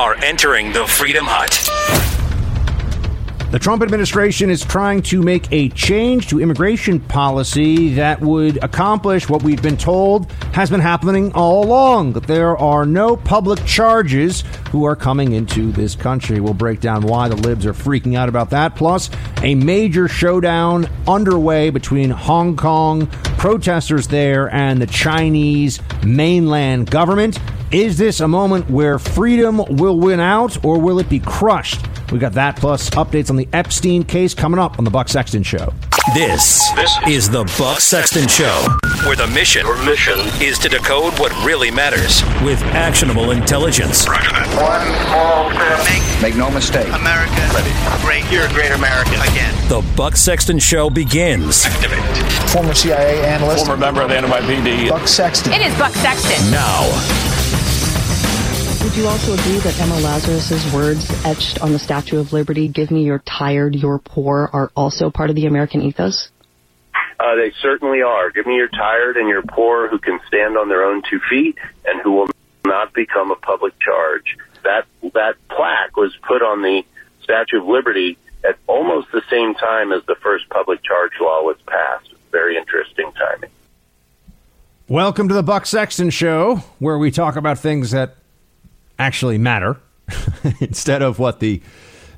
are entering the Freedom Hut. The Trump administration is trying to make a change to immigration policy that would accomplish what we've been told has been happening all along that there are no public charges who are coming into this country. We'll break down why the libs are freaking out about that. Plus, a major showdown underway between Hong Kong protesters there and the Chinese mainland government. Is this a moment where freedom will win out or will it be crushed? We got that plus updates on the Epstein case coming up on the Buck Sexton Show. This, this is the Buck Sexton Show, where the mission, mission is to decode what really matters with actionable intelligence. Roger that. One small step. Make, Make no mistake. America, ready. Great. You're a great American again. The Buck Sexton Show begins. Activate. Former CIA analyst, former member of the NYPD. Buck Sexton. It is Buck Sexton. Now. Would you also agree that Emma Lazarus's words etched on the Statue of Liberty, "Give me your tired, your poor," are also part of the American ethos? Uh, they certainly are. Give me your tired and your poor who can stand on their own two feet and who will not become a public charge. That that plaque was put on the Statue of Liberty at almost the same time as the first public charge law was passed. Very interesting timing. Welcome to the Buck Sexton Show, where we talk about things that actually matter instead of what the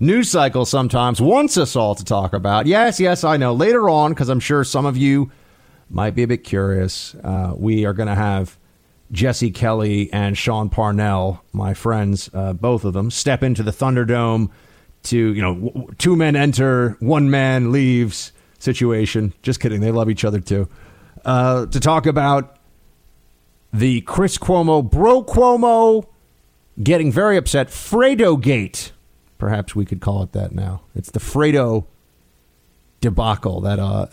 news cycle sometimes wants us all to talk about. Yes, yes, I know. Later on, because I'm sure some of you might be a bit curious, uh, we are going to have Jesse Kelly and Sean Parnell, my friends, uh, both of them, step into the Thunderdome to, you know, two men enter, one man leaves situation. Just kidding. They love each other too. Uh, to talk about the Chris Cuomo, Bro Cuomo getting very upset. Fredo Gate, perhaps we could call it that now. It's the Fredo debacle that uh,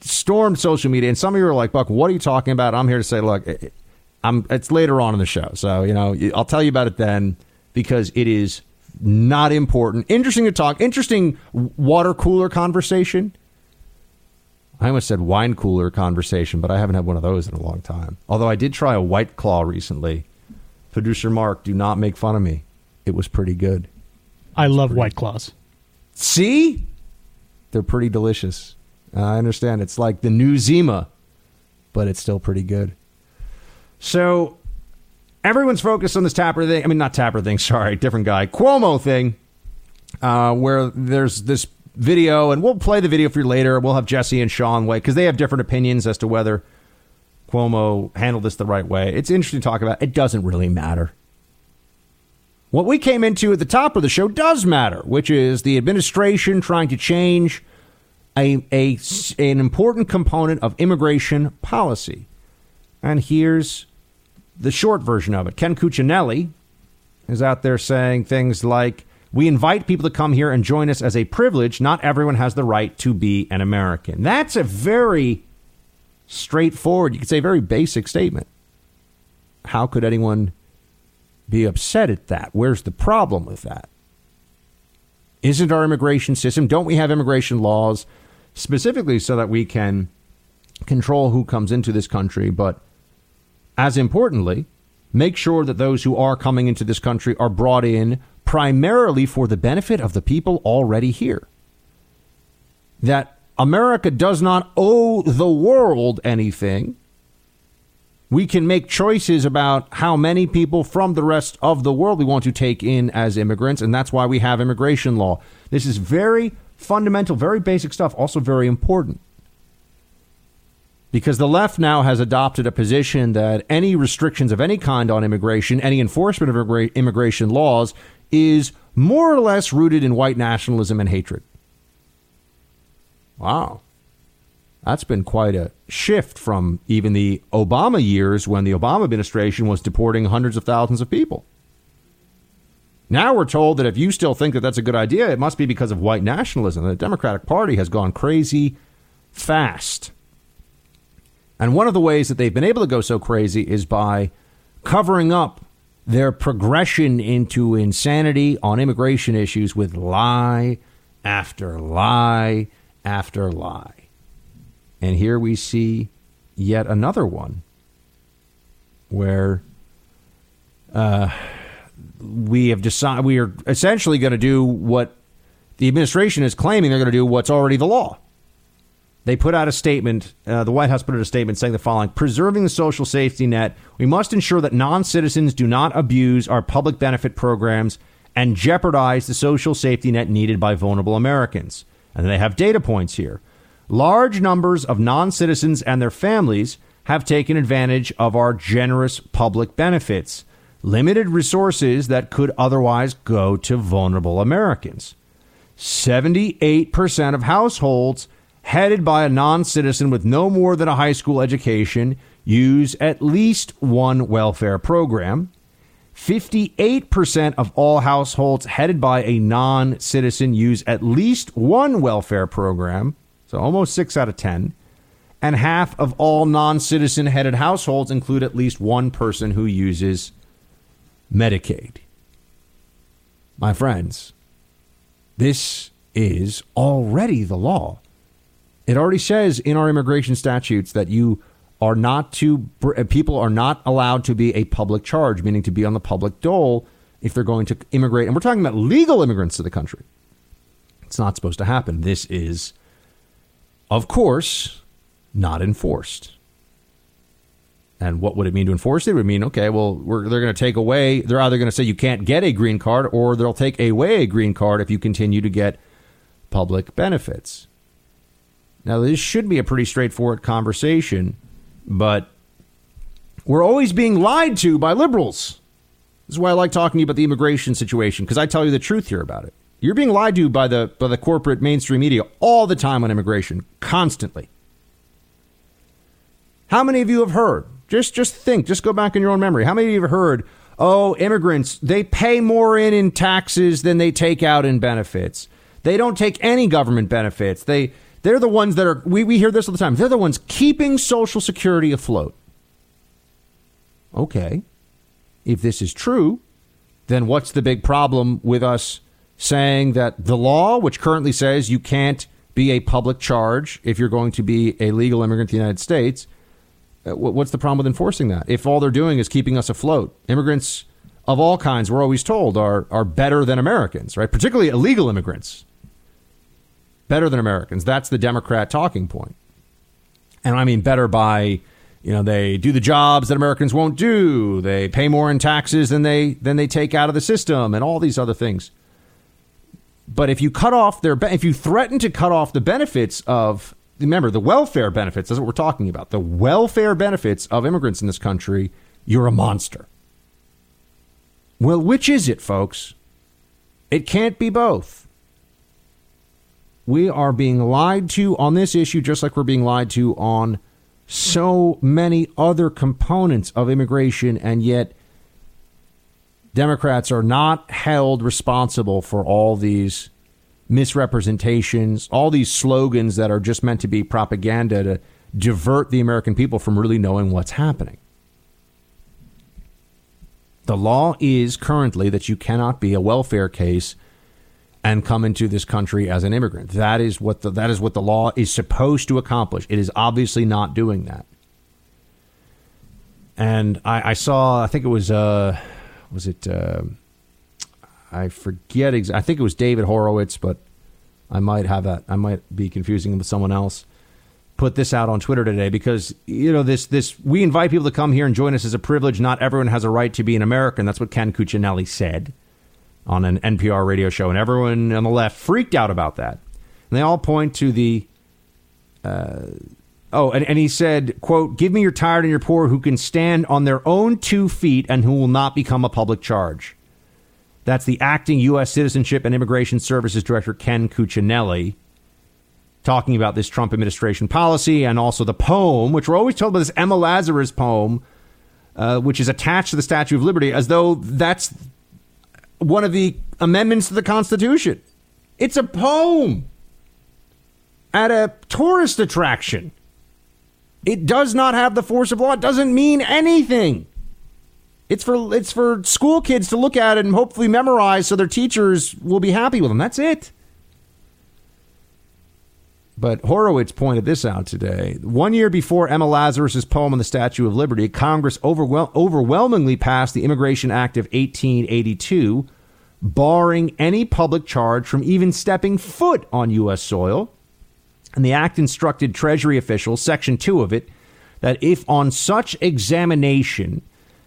stormed social media. And some of you are like, Buck, what are you talking about? I'm here to say, look, I'm. It's later on in the show, so you know I'll tell you about it then because it is not important. Interesting to talk. Interesting water cooler conversation. I almost said wine cooler conversation, but I haven't had one of those in a long time. Although I did try a White Claw recently Producer Mark, do not make fun of me. It was pretty good. I love pretty... White Claws. See? They're pretty delicious. I understand. It's like the new Zima, but it's still pretty good. So everyone's focused on this Tapper thing. I mean, not Tapper thing, sorry, different guy. Cuomo thing, uh, where there's this video, and we'll play the video for you later. We'll have Jesse and Sean wait because they have different opinions as to whether Cuomo handled this the right way. It's interesting to talk about. It doesn't really matter. What we came into at the top of the show does matter, which is the administration trying to change a, a, an important component of immigration policy. And here's the short version of it. Ken Cuccinelli is out there saying things like, We invite people to come here and join us as a privilege. Not everyone has the right to be an American. That's a very straightforward, you could say very basic statement. How could anyone be upset at that? Where's the problem with that? Isn't our immigration system, don't we have immigration laws specifically so that we can control who comes into this country, but as importantly, make sure that those who are coming into this country are brought in primarily for the benefit of the people already here? That America does not owe the world anything. We can make choices about how many people from the rest of the world we want to take in as immigrants, and that's why we have immigration law. This is very fundamental, very basic stuff, also very important. Because the left now has adopted a position that any restrictions of any kind on immigration, any enforcement of immigration laws, is more or less rooted in white nationalism and hatred. Wow. That's been quite a shift from even the Obama years when the Obama administration was deporting hundreds of thousands of people. Now we're told that if you still think that that's a good idea, it must be because of white nationalism. The Democratic Party has gone crazy fast. And one of the ways that they've been able to go so crazy is by covering up their progression into insanity on immigration issues with lie after lie after lie. And here we see yet another one where uh, we have decided we are essentially going to do what the administration is claiming they're going to do what's already the law. They put out a statement, uh, the White House put out a statement saying the following Preserving the social safety net, we must ensure that non citizens do not abuse our public benefit programs and jeopardize the social safety net needed by vulnerable Americans. And they have data points here. Large numbers of non citizens and their families have taken advantage of our generous public benefits, limited resources that could otherwise go to vulnerable Americans. 78% of households headed by a non citizen with no more than a high school education use at least one welfare program. 58% of all households headed by a non citizen use at least one welfare program, so almost 6 out of 10. And half of all non citizen headed households include at least one person who uses Medicaid. My friends, this is already the law. It already says in our immigration statutes that you are not to uh, people are not allowed to be a public charge, meaning to be on the public dole if they're going to immigrate. And we're talking about legal immigrants to the country. It's not supposed to happen. This is, of course, not enforced. And what would it mean to enforce it? It would mean, okay, well, they're going to take away, they're either going to say you can't get a green card or they'll take away a green card if you continue to get public benefits. Now, this should be a pretty straightforward conversation, but we're always being lied to by liberals. This is why I like talking to you about the immigration situation because I tell you the truth here about it. You're being lied to by the by the corporate mainstream media all the time on immigration, constantly. How many of you have heard? Just just think, just go back in your own memory. How many of you have heard, "Oh, immigrants, they pay more in in taxes than they take out in benefits. They don't take any government benefits. They they're the ones that are, we, we hear this all the time. They're the ones keeping Social Security afloat. Okay. If this is true, then what's the big problem with us saying that the law, which currently says you can't be a public charge if you're going to be a legal immigrant to the United States, uh, what's the problem with enforcing that? If all they're doing is keeping us afloat, immigrants of all kinds, we're always told, are, are better than Americans, right? Particularly illegal immigrants better than Americans. That's the Democrat talking point. And I mean better by, you know, they do the jobs that Americans won't do. They pay more in taxes than they than they take out of the system and all these other things. But if you cut off their if you threaten to cut off the benefits of remember the welfare benefits, that's what we're talking about. The welfare benefits of immigrants in this country, you're a monster. Well, which is it, folks? It can't be both we are being lied to on this issue, just like we're being lied to on so many other components of immigration, and yet Democrats are not held responsible for all these misrepresentations, all these slogans that are just meant to be propaganda to divert the American people from really knowing what's happening. The law is currently that you cannot be a welfare case and come into this country as an immigrant. That is what the, that is what the law is supposed to accomplish. It is obviously not doing that. And I, I saw, I think it was, uh, was it, uh, I forget, ex- I think it was David Horowitz, but I might have that. I might be confusing him with someone else. Put this out on Twitter today because you know this this we invite people to come here and join us as a privilege. Not everyone has a right to be an American. That's what Ken Cuccinelli said on an NPR radio show, and everyone on the left freaked out about that. And they all point to the. Uh, oh, and, and he said, "quote Give me your tired and your poor who can stand on their own two feet and who will not become a public charge." That's the acting U.S. Citizenship and Immigration Services Director Ken Cuccinelli talking about this Trump administration policy and also the poem, which we're always told about this Emma Lazarus poem, uh, which is attached to the Statue of Liberty, as though that's one of the amendments to the Constitution. It's a poem at a tourist attraction. It does not have the force of law. It doesn't mean anything. It's for it's for school kids to look at it and hopefully memorize so their teachers will be happy with them. That's it. But Horowitz pointed this out today. One year before Emma Lazarus's poem on the Statue of Liberty, Congress overwhel- overwhelmingly passed the Immigration Act of 1882, barring any public charge from even stepping foot on U.S. soil. And the act instructed Treasury officials, Section 2 of it, that if on such examination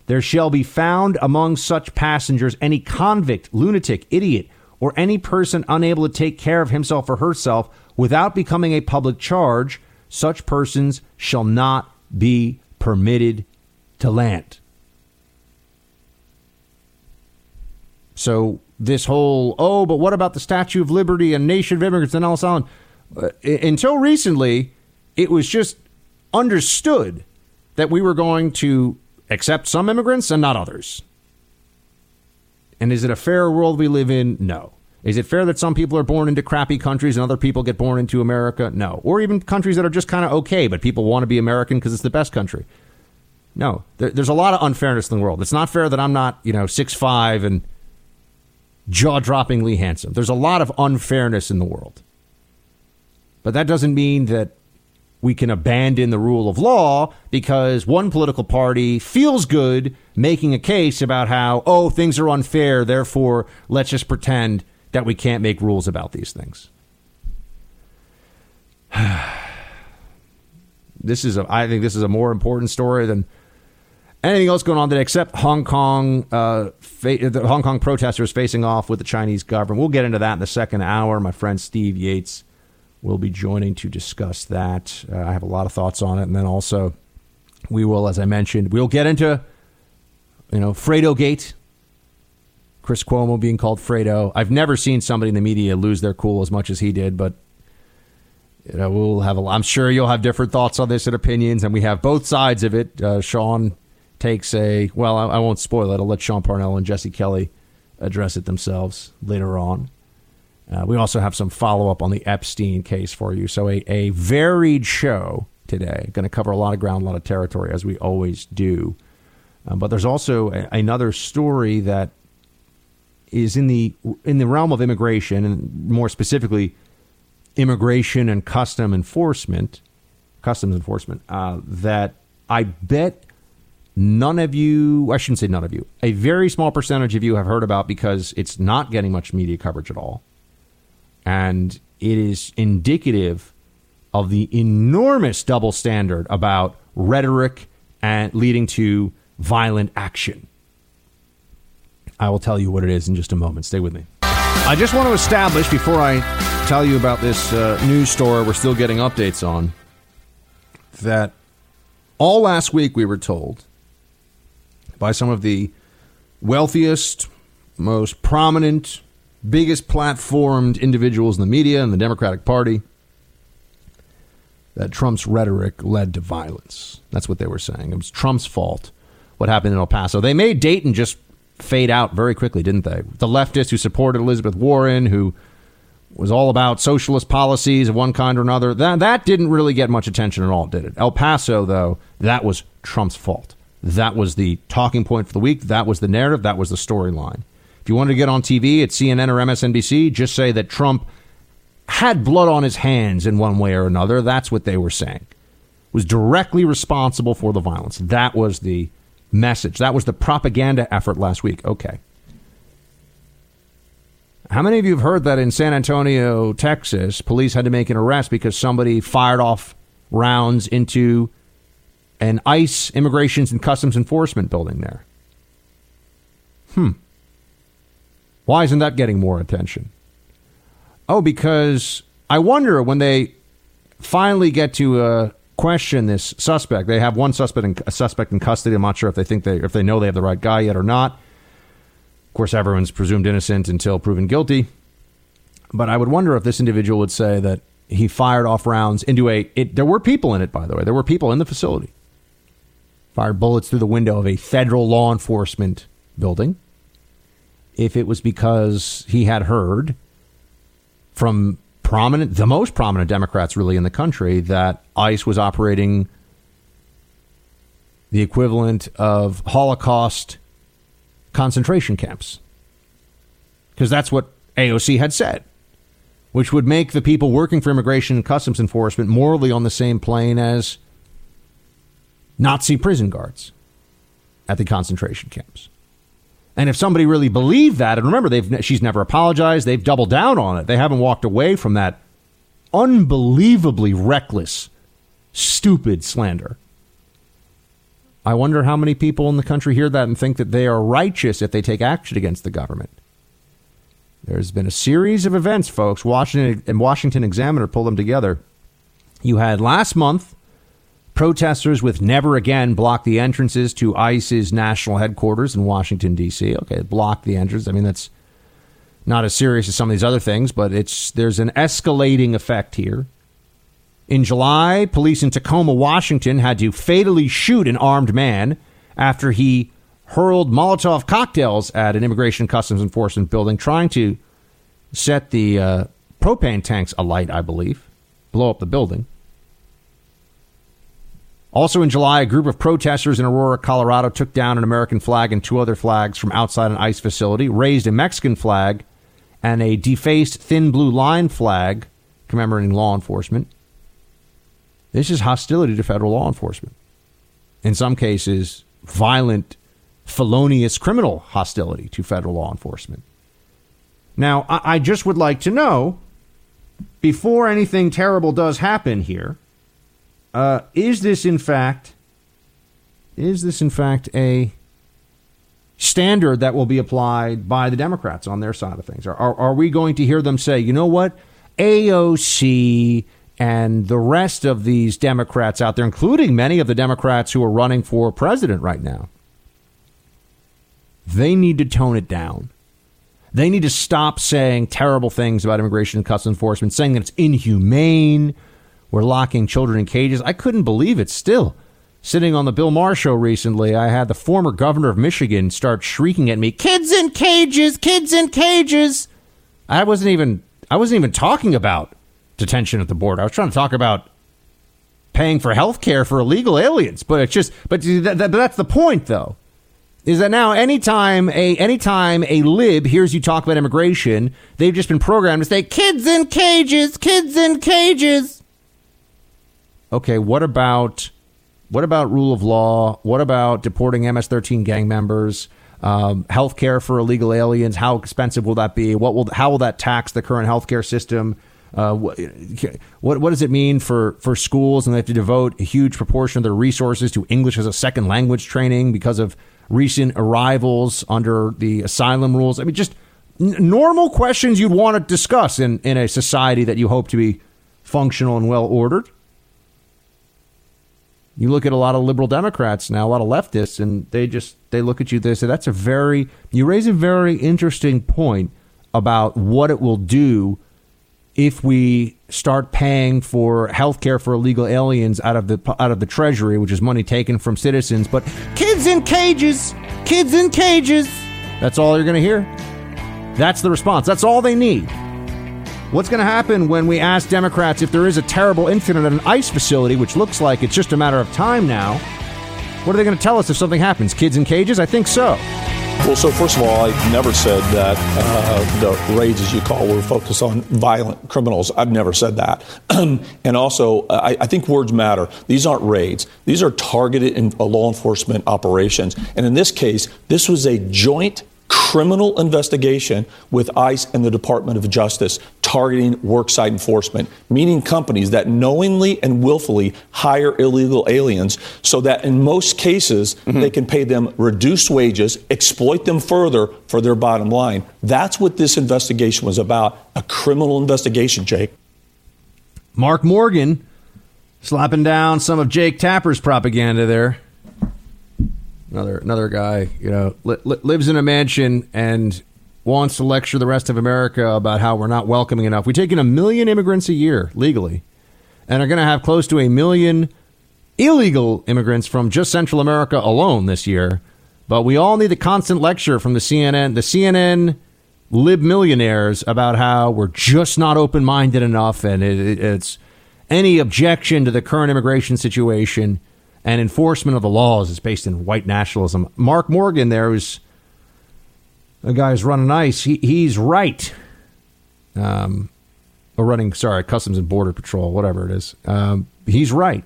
there shall be found among such passengers any convict, lunatic, idiot, or any person unable to take care of himself or herself without becoming a public charge, such persons shall not be permitted to land. So, this whole, oh, but what about the Statue of Liberty and Nation of Immigrants and Ellis Island? Uh, until recently, it was just understood that we were going to accept some immigrants and not others. And is it a fair world we live in? No. Is it fair that some people are born into crappy countries and other people get born into America? No. Or even countries that are just kind of okay, but people want to be American because it's the best country. No. There, there's a lot of unfairness in the world. It's not fair that I'm not, you know, six five and jaw droppingly handsome. There's a lot of unfairness in the world. But that doesn't mean that we can abandon the rule of law because one political party feels good making a case about how, oh, things are unfair, therefore let's just pretend that we can't make rules about these things. this is a, I think this is a more important story than anything else going on today, except Hong Kong, uh, fa- the Hong Kong protesters facing off with the Chinese government. We'll get into that in the second hour. My friend Steve Yates will be joining to discuss that. Uh, I have a lot of thoughts on it, and then also we will, as I mentioned, we'll get into you know Fredo Gate. Chris Cuomo being called Fredo. I've never seen somebody in the media lose their cool as much as he did, but you know we'll have a. I'm sure you'll have different thoughts on this and opinions, and we have both sides of it. Uh, Sean takes a well, I, I won't spoil it. I'll let Sean Parnell and Jesse Kelly address it themselves later on. Uh, we also have some follow up on the Epstein case for you. So, a, a varied show today. Going to cover a lot of ground, a lot of territory, as we always do. Um, but there's also a, another story that is in the in the realm of immigration, and more specifically, immigration and custom enforcement, customs enforcement. Uh, that I bet none of you, I shouldn't say none of you, a very small percentage of you have heard about because it's not getting much media coverage at all. And it is indicative of the enormous double standard about rhetoric and leading to violent action. I will tell you what it is in just a moment. Stay with me. I just want to establish before I tell you about this uh, news story we're still getting updates on that all last week we were told by some of the wealthiest, most prominent biggest platformed individuals in the media and the Democratic Party that Trump's rhetoric led to violence. That's what they were saying. It was Trump's fault what happened in El Paso. They made Dayton just fade out very quickly, didn't they? The leftists who supported Elizabeth Warren, who was all about socialist policies of one kind or another, that, that didn't really get much attention at all, did it? El Paso, though, that was Trump's fault. That was the talking point for the week. That was the narrative. That was the storyline. If you wanted to get on TV at CNN or MSNBC, just say that Trump had blood on his hands in one way or another. That's what they were saying. Was directly responsible for the violence. That was the message. That was the propaganda effort last week. Okay. How many of you have heard that in San Antonio, Texas, police had to make an arrest because somebody fired off rounds into an ICE Immigrations and Customs Enforcement building there? Hmm. Why isn't that getting more attention? Oh, because I wonder when they finally get to uh, question this suspect. They have one suspect in, a suspect in custody. I'm not sure if they think they if they know they have the right guy yet or not. Of course, everyone's presumed innocent until proven guilty. But I would wonder if this individual would say that he fired off rounds into a. It, there were people in it, by the way. There were people in the facility. Fired bullets through the window of a federal law enforcement building if it was because he had heard from prominent, the most prominent Democrats really in the country, that ICE was operating the equivalent of Holocaust concentration camps. Because that's what AOC had said. which would make the people working for immigration and customs enforcement morally on the same plane as Nazi prison guards at the concentration camps. And if somebody really believed that, and remember, they've she's never apologized, they've doubled down on it. They haven't walked away from that unbelievably reckless, stupid slander. I wonder how many people in the country hear that and think that they are righteous if they take action against the government. There's been a series of events, folks. Washington and Washington Examiner pulled them together. You had last month protesters with Never Again block the entrances to ICE's national headquarters in Washington D.C. Okay, block the entrance. I mean that's not as serious as some of these other things, but it's there's an escalating effect here. In July, police in Tacoma, Washington had to fatally shoot an armed man after he hurled Molotov cocktails at an immigration customs enforcement building, trying to set the uh, propane tanks alight, I believe, blow up the building. Also in July, a group of protesters in Aurora, Colorado took down an American flag and two other flags from outside an ICE facility, raised a Mexican flag and a defaced thin blue line flag commemorating law enforcement. This is hostility to federal law enforcement. In some cases, violent felonious criminal hostility to federal law enforcement. Now, I, just would like to know before anything terrible does happen here, uh, is this in fact is this in fact a standard that will be applied by the Democrats on their side of things? Are, are, are we going to hear them say, you know what, AOC and the rest of these Democrats out there, including many of the Democrats who are running for president right now, they need to tone it down. They need to stop saying terrible things about immigration and customs enforcement, saying that it's inhumane. We're locking children in cages. I couldn't believe it still. Sitting on the Bill Maher show recently, I had the former governor of Michigan start shrieking at me, "Kids in cages, kids in cages." I wasn't even I wasn't even talking about detention at the border. I was trying to talk about paying for health care for illegal aliens. But it's just but that, that, that's the point though is that now anytime a anytime a lib hears you talk about immigration, they've just been programmed to say kids in cages, kids in cages. Okay, what about what about rule of law? What about deporting MS-13 gang members? Um, health care for illegal aliens? How expensive will that be? What will how will that tax the current healthcare system? Uh, what, what, what does it mean for for schools and they have to devote a huge proportion of their resources to English as a second language training because of recent arrivals under the asylum rules. I mean, just n- normal questions you'd want to discuss in, in a society that you hope to be functional and well ordered. You look at a lot of liberal Democrats now, a lot of leftists, and they just they look at you. They say that's a very you raise a very interesting point about what it will do if we start paying for health care for illegal aliens out of the out of the treasury, which is money taken from citizens, but kids in cages, kids in cages. That's all you're going to hear. That's the response. That's all they need. What's going to happen when we ask Democrats if there is a terrible incident at an ICE facility, which looks like it's just a matter of time now? What are they going to tell us if something happens? Kids in cages? I think so. Well, so first of all, I never said that uh, the raids, as you call, were focused on violent criminals. I've never said that. and also, I, I, think words matter. These aren't raids. These are targeted in, uh, law enforcement operations. And in this case, this was a joint criminal investigation with ICE and the Department of Justice targeting worksite enforcement, meaning companies that knowingly and willfully hire illegal aliens so that in most cases mm-hmm. they can pay them reduced wages, exploit them further for their bottom line. That's what this investigation was about a criminal investigation, Jake. Mark Morgan slapping down some of Jake Tapper's propaganda there another another guy, you know, li- li- lives in a mansion and wants to lecture the rest of America about how we're not welcoming enough. We take in a million immigrants a year legally, and are going to have close to a million illegal immigrants from just Central America alone this year. But we all need the constant lecture from the CNN, the CNN lib millionaires about how we're just not open minded enough, and it, it, it's any objection to the current immigration situation and enforcement of the laws is based in white nationalism. Mark Morgan, there is a guy who's running ICE. He, he's right. Um, or running, sorry, Customs and Border Patrol, whatever it is. Um, he's right.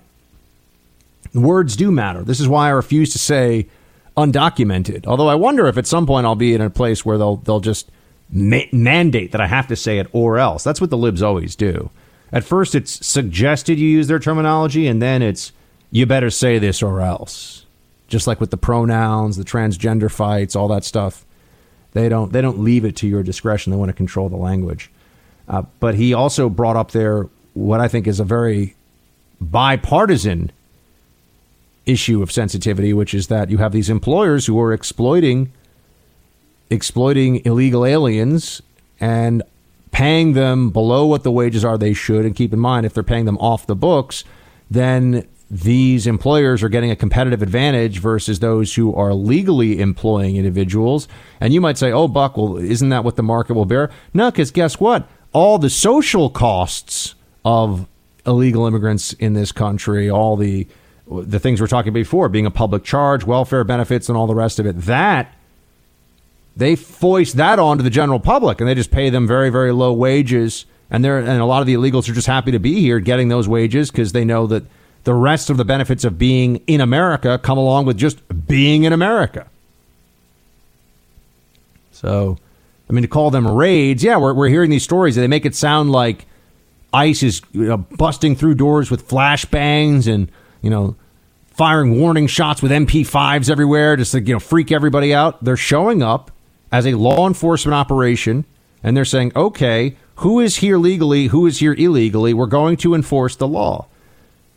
Words do matter. This is why I refuse to say undocumented. Although I wonder if at some point I'll be in a place where they'll they'll just ma- mandate that I have to say it or else. That's what the libs always do. At first, it's suggested you use their terminology, and then it's you better say this or else. Just like with the pronouns, the transgender fights, all that stuff. They don't they don't leave it to your discretion. They want to control the language. Uh, but he also brought up there what I think is a very bipartisan issue of sensitivity, which is that you have these employers who are exploiting exploiting illegal aliens and paying them below what the wages are they should. And keep in mind, if they're paying them off the books, then these employers are getting a competitive advantage versus those who are legally employing individuals. And you might say, oh, Buck, well, isn't that what the market will bear? No, because guess what? All the social costs of illegal immigrants in this country, all the the things we're talking about before, being a public charge, welfare benefits, and all the rest of it, that they foist that on to the general public and they just pay them very, very low wages. And they and a lot of the illegals are just happy to be here getting those wages because they know that the rest of the benefits of being in America come along with just being in America. So, I mean, to call them raids, yeah, we're, we're hearing these stories they make it sound like ICE is you know, busting through doors with flashbangs and, you know, firing warning shots with MP5s everywhere just to you know freak everybody out. They're showing up as a law enforcement operation and they're saying, "Okay, who is here legally, who is here illegally? We're going to enforce the law."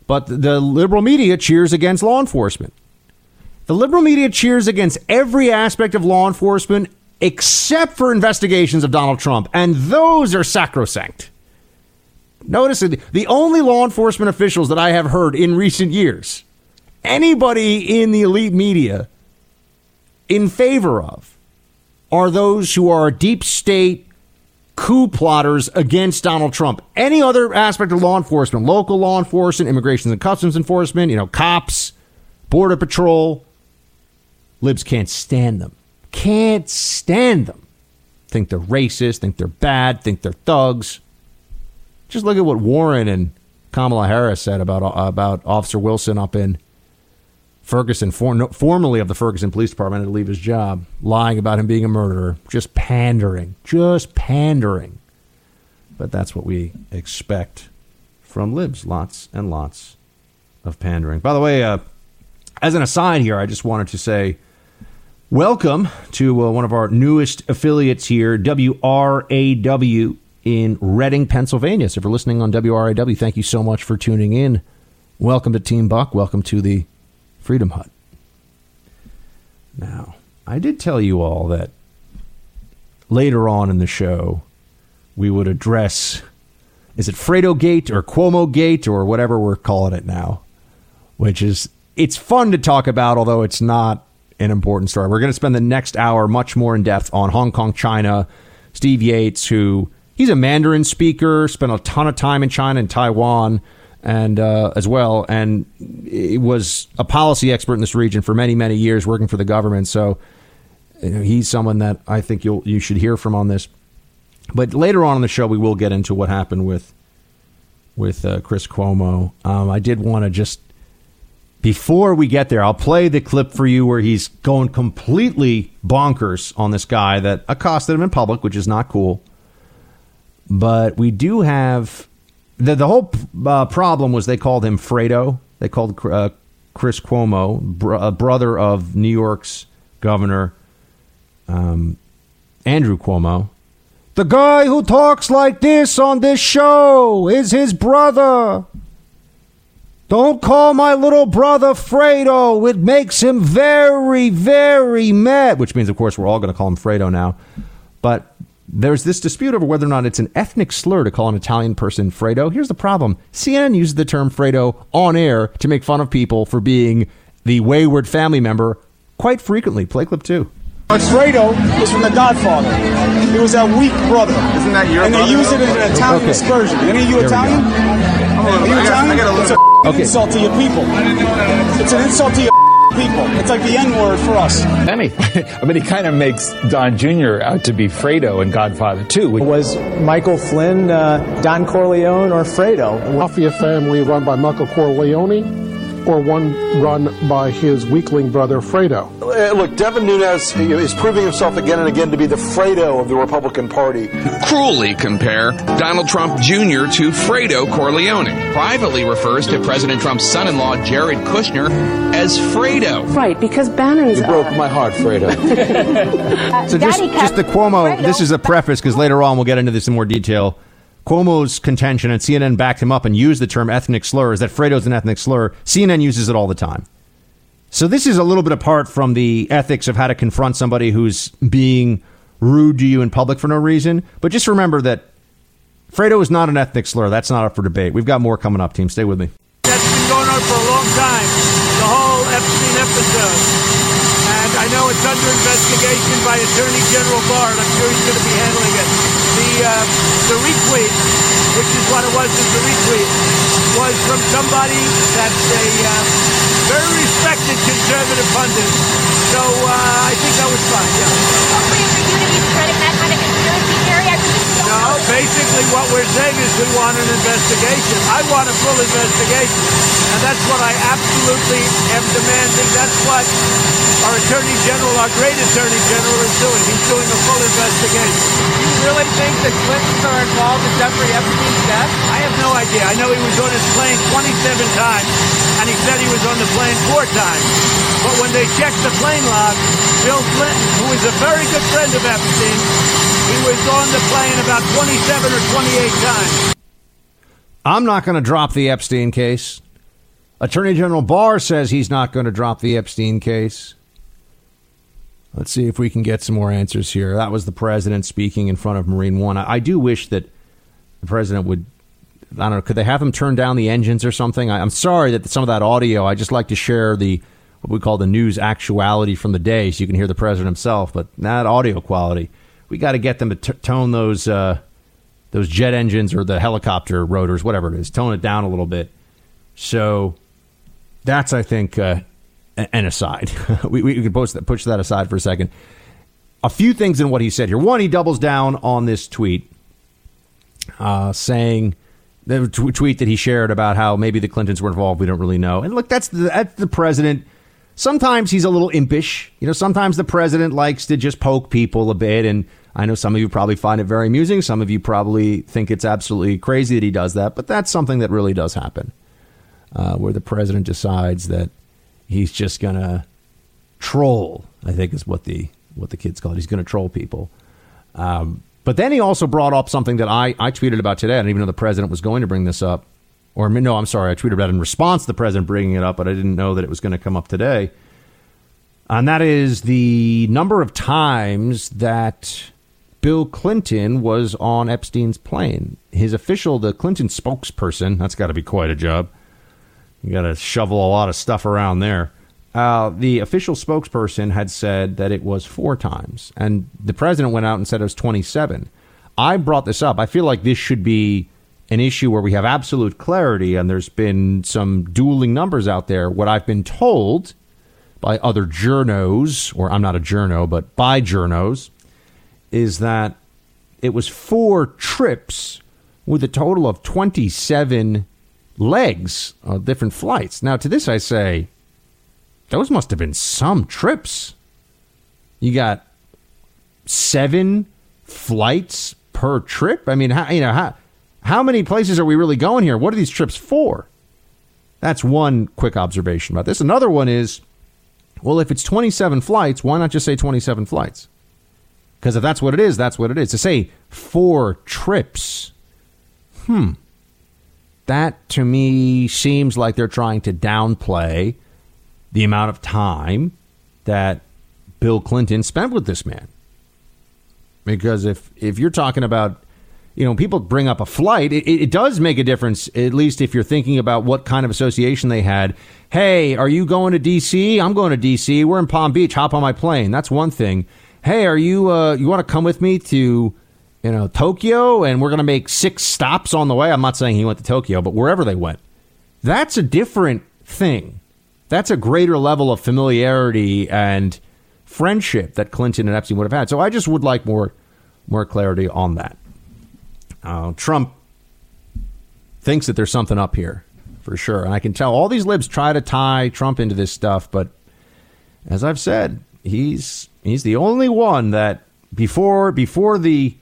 But the liberal media cheers against law enforcement. The liberal media cheers against every aspect of law enforcement except for investigations of Donald Trump, and those are sacrosanct. Notice the only law enforcement officials that I have heard in recent years anybody in the elite media in favor of are those who are deep state coup plotters against Donald Trump. Any other aspect of law enforcement, local law enforcement, immigration and customs enforcement, you know, cops, border patrol, libs can't stand them. Can't stand them. Think they're racist, think they're bad, think they're thugs. Just look at what Warren and Kamala Harris said about uh, about Officer Wilson up in Ferguson, for, formerly of the Ferguson Police Department, had to leave his job, lying about him being a murderer, just pandering, just pandering. But that's what we expect from libs. Lots and lots of pandering. By the way, uh, as an aside here, I just wanted to say welcome to uh, one of our newest affiliates here, WRAW in Reading, Pennsylvania. So if you're listening on WRAW, thank you so much for tuning in. Welcome to Team Buck. Welcome to the Freedom Hut. Now, I did tell you all that later on in the show, we would address is it Fredo Gate or Cuomo Gate or whatever we're calling it now, which is it's fun to talk about, although it's not an important story. We're going to spend the next hour much more in depth on Hong Kong, China. Steve Yates, who he's a Mandarin speaker, spent a ton of time in China and Taiwan and uh, as well, and he was a policy expert in this region for many, many years, working for the government. So you know, he's someone that I think you'll you should hear from on this. But later on in the show, we will get into what happened with with uh, Chris Cuomo. Um, I did want to just before we get there, I'll play the clip for you where he's going completely bonkers on this guy that accosted him in public, which is not cool. But we do have the the whole uh, problem was they called him Fredo. They called uh, Chris Cuomo, br- brother of New York's governor um, Andrew Cuomo. The guy who talks like this on this show is his brother. Don't call my little brother Fredo. It makes him very, very mad. Which means, of course, we're all going to call him Fredo now. But there's this dispute over whether or not it's an ethnic slur to call an Italian person Fredo. Here's the problem CNN uses the term Fredo on air to make fun of people for being the wayward family member quite frequently. Play clip two. Fredo is from The Godfather. He was that weak brother. Isn't that your And they brother? use it as an Italian Okay. aspersion. Any of you There Italian? I'm a little Are you I got, I got a It's little. a Okay. insult to your people. It's an insult to your people. It's like the N word for us. Anyway, I mean, he kind of makes Don Jr. out to be Fredo and Godfather too. Was Michael Flynn uh, Don Corleone or Fredo? Mafia family run by Michael Corleone or one run by his weakling brother Fredo? Uh, look, Devin Nunes is proving himself again and again to be the Fredo of the Republican Party. Cruelly compare Donald Trump Jr. to Fredo Corleone. Privately refers to President Trump's son-in-law Jared Kushner as Fredo. Right, because Bannon's. You broke uh, my heart, Fredo. so just, just the Cuomo. Fredo. This is a preface because later on we'll get into this in more detail. Cuomo's contention, and CNN backed him up and used the term ethnic slur, is that Fredo's an ethnic slur. CNN uses it all the time. So this is a little bit apart from the ethics of how to confront somebody who's being rude to you in public for no reason. But just remember that Fredo is not an ethnic slur. That's not up for debate. We've got more coming up, team. Stay with me. That's been going on for a long time. The whole Epstein episode. And I know it's under investigation by Attorney General Barr, I'm sure he's going to be handling it uh, the retweet, which is what it was as the retweet, was from somebody that's a uh, very respected conservative pundit. So uh, I think that was fine. Yeah. Basically what we're saying is we want an investigation. I want a full investigation. And that's what I absolutely am demanding. That's what our Attorney General, our great Attorney General, is doing. He's doing a full investigation. You really think the Clintons are involved in Jeffrey Epstein's death? I have no idea. I know he was on his plane 27 times, and he said he was on the plane four times. But when they checked the plane log, Bill Clinton, who is a very good friend of Epstein, he was on the plane about 27 or 28 times. I'm not going to drop the Epstein case. Attorney General Barr says he's not going to drop the Epstein case. Let's see if we can get some more answers here. That was the president speaking in front of Marine One. I, I do wish that the president would. I don't know. Could they have him turn down the engines or something? I, I'm sorry that some of that audio. I just like to share the what we call the news actuality from the day, so you can hear the president himself. But that audio quality, we got to get them to t- tone those uh, those jet engines or the helicopter rotors, whatever it is, tone it down a little bit. So that's, I think, uh, an aside. we, we could push that, push that aside for a second. A few things in what he said here. One, he doubles down on this tweet, uh, saying the t- tweet that he shared about how maybe the Clintons were involved. We don't really know. And look, that's the, that's the president. Sometimes he's a little impish. You know, sometimes the president likes to just poke people a bit. And I know some of you probably find it very amusing. Some of you probably think it's absolutely crazy that he does that. But that's something that really does happen, uh, where the president decides that he's just gonna troll. I think is what the what the kids call it. He's gonna troll people. Um, but then he also brought up something that I, I tweeted about today. I didn't even know the president was going to bring this up. Or no, I'm sorry, I tweeted about it in response to the president bringing it up, but I didn't know that it was going to come up today. And that is the number of times that Bill Clinton was on Epstein's plane. His official, the Clinton spokesperson, that's got to be quite a job you got to shovel a lot of stuff around there. Uh, the official spokesperson had said that it was four times, and the president went out and said it was 27. I brought this up. I feel like this should be an issue where we have absolute clarity, and there's been some dueling numbers out there. What I've been told by other journos, or I'm not a journo, but by journos, is that it was four trips with a total of 27 legs on different flights. Now, to this I say, those must have been some trips. You got seven flights per trip. I mean, how, you know how how many places are we really going here? What are these trips for? That's one quick observation about this. Another one is, well, if it's 27 flights, why not just say 27 flights? Because if that's what it is, that's what it is. To say four trips, hmm, that to me seems like they're trying to downplay the amount of time that Bill Clinton spent with this man. Because if if you're talking about, you know, people bring up a flight, it, it does make a difference. At least if you're thinking about what kind of association they had. Hey, are you going to D.C.? I'm going to D.C. We're in Palm Beach. Hop on my plane. That's one thing. Hey, are you uh, you want to come with me to you know, Tokyo, and we're going to make six stops on the way. I'm not saying he went to Tokyo, but wherever they went, that's a different thing That's a greater level of familiarity and friendship that Clinton and Epstein would have had. So I just would like more more clarity on that. Uh, Trump thinks that there's something up here for sure, and I can tell all these libs try to tie Trump into this stuff, but as I've said, he's he's the only one that before before the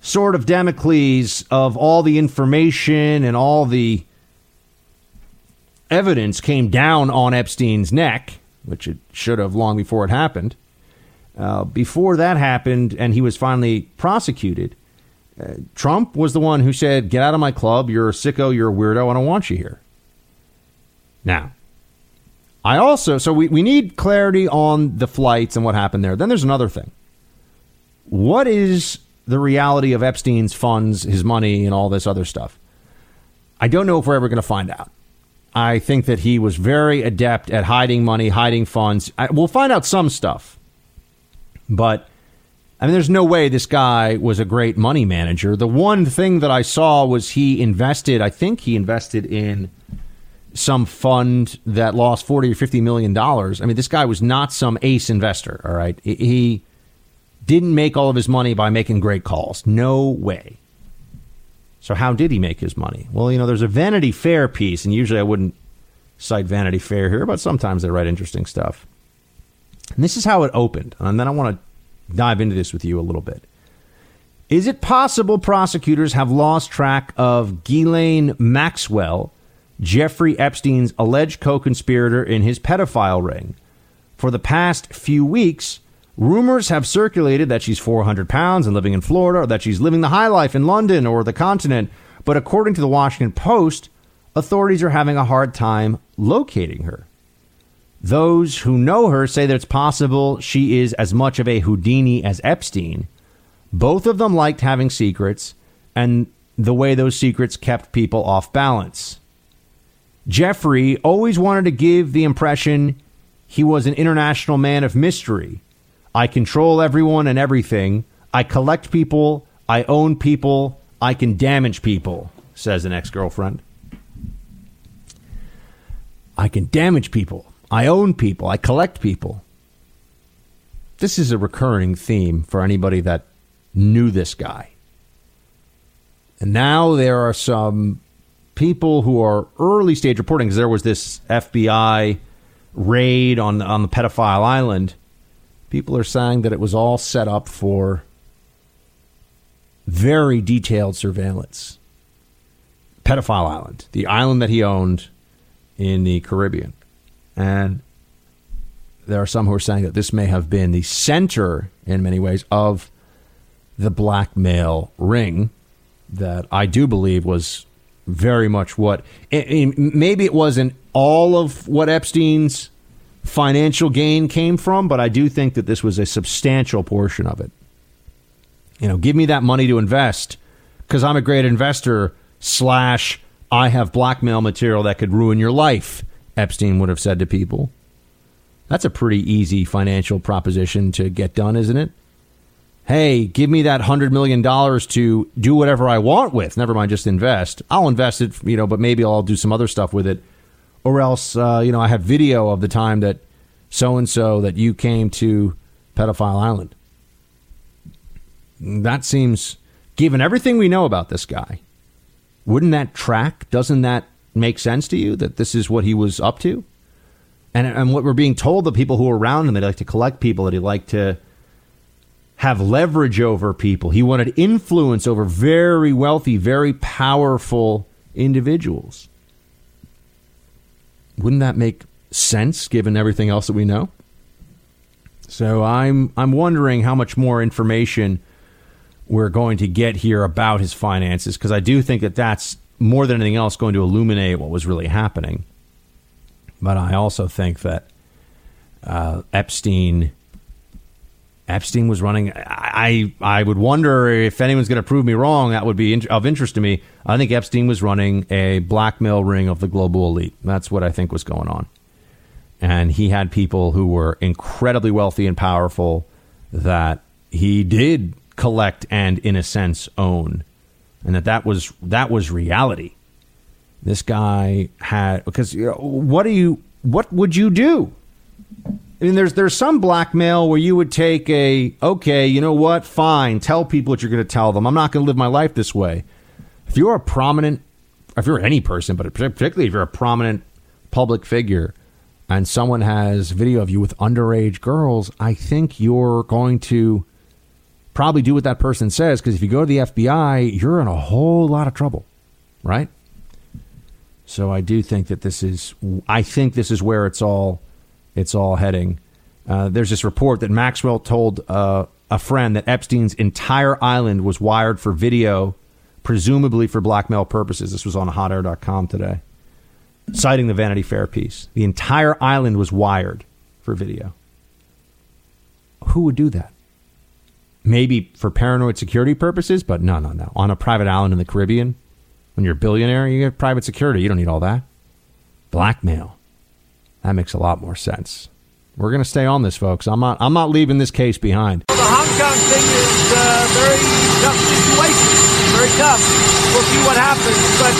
sword of Damocles of all the information and all the evidence came down on Epstein's neck, which it should have long before it happened. Uh, before that happened, and he was finally prosecuted, Trump was the one who said, Get out of my club. You're a sicko. You're a weirdo. I don't want you here. Now, I also, so we, we need clarity on the flights and what happened there. Then there's another thing. What is the reality of Epstein's funds, his money, and all this other stuff? I don't know if we're ever going to find out. I think that he was very adept at hiding money, hiding funds. I, we'll find out some stuff. But I mean, there's no way this guy was a great money manager. The one thing that I saw was he invested, I think he invested in some fund that lost 40 or 50 million dollars. I mean, this guy was not some ace investor, all right? He didn't make all of his money by making great calls. No way. So how did he make his money? Well, you know, there's a Vanity Fair piece, and usually I wouldn't cite Vanity Fair here, but sometimes they write interesting stuff. And this is how it opened. And then I want to dive into this with you a little bit. Is it possible prosecutors have lost track of Ghislaine Maxwell, Jeffrey Epstein's alleged co conspirator in his pedophile ring? For the past few weeks, rumors have circulated that she's 400 pounds and living in Florida, or that she's living the high life in London or the continent. But according to the Washington Post, authorities are having a hard time locating her. Those who know her say that it's possible she is as much of a Houdini as Epstein. Both of them liked having secrets and the way those secrets kept people off balance. Jeffrey always wanted to give the impression he was an international man of mystery. I control everyone and everything. I collect people. I own people. I can damage people, says an ex girlfriend. I can damage people. I own people. I collect people. This is a recurring theme for anybody that knew this guy. And now there are some people who are early stage reporting because there was this FBI raid on on the pedophile island. People are saying that it was all set up for very detailed surveillance. Pedophile Island, the island that he owned in the Caribbean. And there are some who are saying that this may have been the center, in many ways, of the blackmail ring that I do believe was very much what. maybe it wasn't all of what Epstein's financial gain came from, but I do think that this was a substantial portion of it. You know, give me that money to invest because I'm a great investor, slash, I have blackmail material that could ruin your life. Epstein would have said to people. That's a pretty easy financial proposition to get done, isn't it? Hey, give me that $100 million to do whatever I want with. Never mind, just invest. I'll invest it, you know, but maybe I'll do some other stuff with it. Or else, uh, you know, I have video of the time that so and so that you came to Pedophile Island. That seems, given everything we know about this guy, wouldn't that track? Doesn't that make sense to you that this is what he was up to? And, and what we're being told, the people who are around him, that he liked to collect people, that he liked to have leverage over people. He wanted influence over very wealthy, very powerful individuals. Wouldn't that make sense given everything else that we know? So I'm I'm wondering how much more information we're going to get here about his finances because I do think that that's more than anything else, going to illuminate what was really happening. But I also think that uh, Epstein Epstein was running. I I would wonder if anyone's going to prove me wrong. That would be in, of interest to me. I think Epstein was running a blackmail ring of the global elite. That's what I think was going on, and he had people who were incredibly wealthy and powerful that he did collect and, in a sense, own and that that was that was reality. This guy had because you know, what do you what would you do? I mean, there's there's some blackmail where you would take a okay, you know what? Fine, tell people what you're going to tell them. I'm not going to live my life this way. If you're a prominent, if you're any person, but particularly if you're a prominent public figure, and someone has video of you with underage girls, I think you're going to probably do what that person says because if you go to the FBI, you're in a whole lot of trouble, right? So I do think that this is, I think this is where it's all, it's all heading. Uh, there's this report that Maxwell told uh, a friend that Epstein's entire island was wired for video, presumably for blackmail purposes. This was on HotAir.com today citing the Vanity Fair piece. The entire island was wired for video. Who would do that? Maybe for paranoid security purposes, but no, no, no. On a private island in the Caribbean, when you're a billionaire, you get private security. You don't need all that. Blackmail. That makes a lot more sense. We're going to stay on this, folks. I'm not. I'm not leaving this case behind. The Hong Kong thing is a very tough situation. Very tough. We'll see what happens, but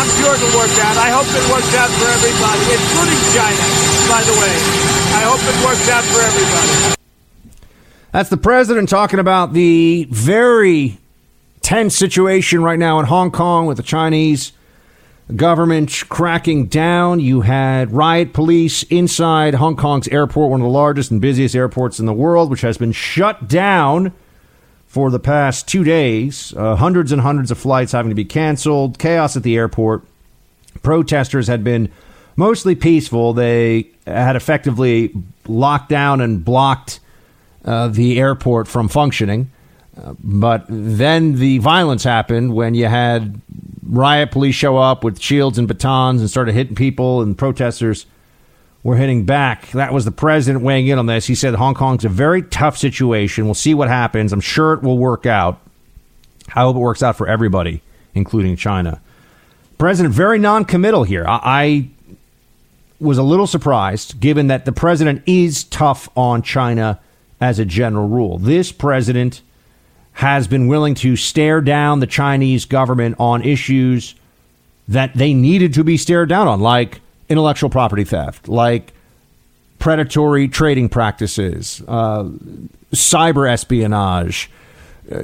I'm sure it'll work out. I hope it works out for everybody, including China. By the way, I hope it works out for everybody. That's the president talking about the very tense situation right now in Hong Kong with the Chinese government cracking down. You had riot police inside Hong Kong's airport, one of the largest and busiest airports in the world, which has been shut down for the past two days. Uh, hundreds and hundreds of flights having to be canceled, chaos at the airport. Protesters had been mostly peaceful. They had effectively locked down and blocked uh, the airport from functioning. Uh, but then the violence happened when you had riot police show up with shields and batons and started hitting people, and protesters were hitting back. That was the president weighing in on this. He said Hong Kong's a very tough situation. We'll see what happens. I'm sure it will work out. I hope it works out for everybody, including China. President very non-committal here. I, I was a little surprised, given that the president is tough on China as a general rule. This president has been willing to stare down the Chinese government on issues that they needed to be stared down on, like intellectual property theft, like predatory trading practices, uh, cyber espionage, uh,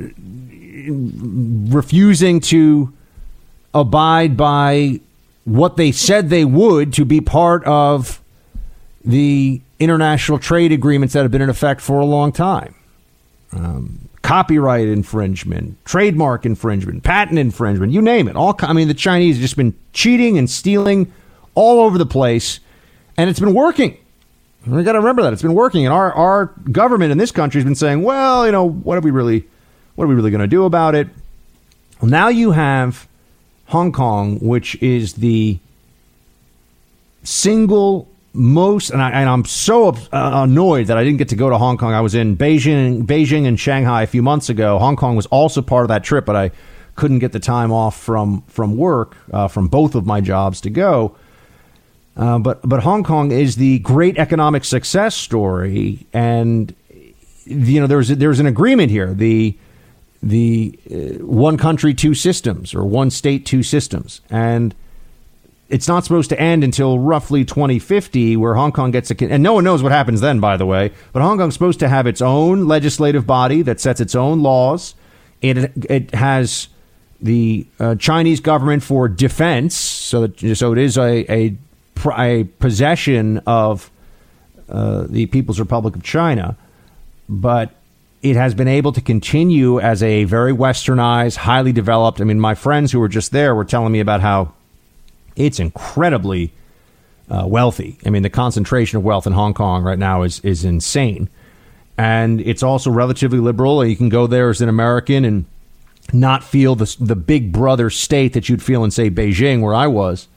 refusing to abide by what they said they would to be part of the international trade agreements that have been in effect for a long time. Um, copyright infringement, trademark infringement, patent infringement, you name it. All I mean, the Chinese have just been cheating and stealing all over the place, and it's been working. We got to remember that it's been working, and our our government in this country has been saying, "Well, you know, what are we really, what are we really going to do about it?" Well, now you have Hong Kong, which is the single most, and, I, am so uh, annoyed that I didn't get to go to Hong Kong. I was in Beijing, Beijing and Shanghai a few months ago. Hong Kong was also part of that trip, but I couldn't get the time off from from work uh, from both of my jobs to go. Uh, but but Hong Kong is the great economic success story, and you know there's there's an agreement here. The the uh, one country two systems or one state two systems and it's not supposed to end until roughly 2050, where Hong Kong gets a. And no one knows what happens then, by the way. But Hong Kong's supposed to have its own legislative body that sets its own laws. It it has the uh, Chinese government for defense, so that so it is a a, a possession of uh, the People's Republic of China, but it has been able to continue as a very westernized, highly developed. I mean, my friends who were just there were telling me about how it's incredibly uh, wealthy. I mean, the concentration of wealth in Hong Kong right now is is insane, and it's also relatively liberal. You can go there as an American and not feel the the big brother state that you'd feel in say Beijing, where I was.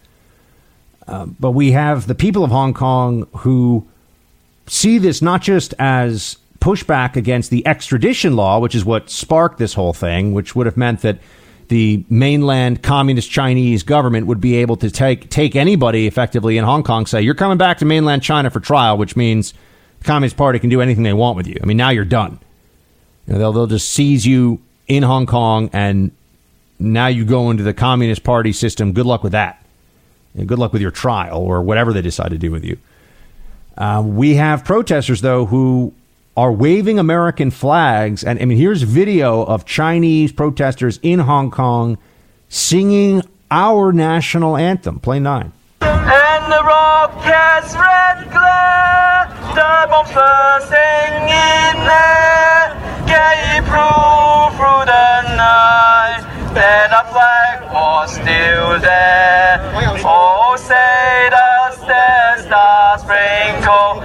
Uh, but we have the people of Hong Kong who see this not just as pushback against the extradition law, which is what sparked this whole thing, which would have meant that the mainland communist Chinese government would be able to take take anybody effectively in Hong Kong, say you're coming back to mainland China for trial, which means the Communist Party can do anything they want with you. I mean, now you're done. You know, they'll they'll just seize you in Hong Kong, and now you go into the Communist Party system. Good luck with that. And good luck with your trial or whatever they decide to do with you. Uh, we have protesters, though, who are waving American flags. And I mean, here's video of Chinese protesters in Hong Kong singing our national anthem. Play nine. And the rocket's red glare, the bombs bursting in there, gay through through the night, that our flag was still there. Oh, oh say the stars, sprinkle,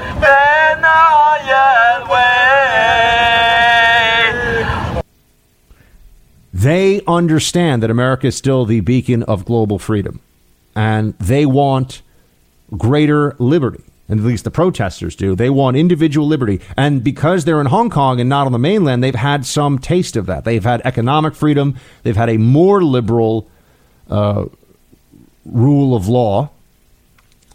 Understand that America is still the beacon of global freedom, and they want greater liberty. And at least the protesters do. They want individual liberty. And because they're in Hong Kong and not on the mainland, they've had some taste of that. They've had economic freedom. They've had a more liberal uh, rule of law.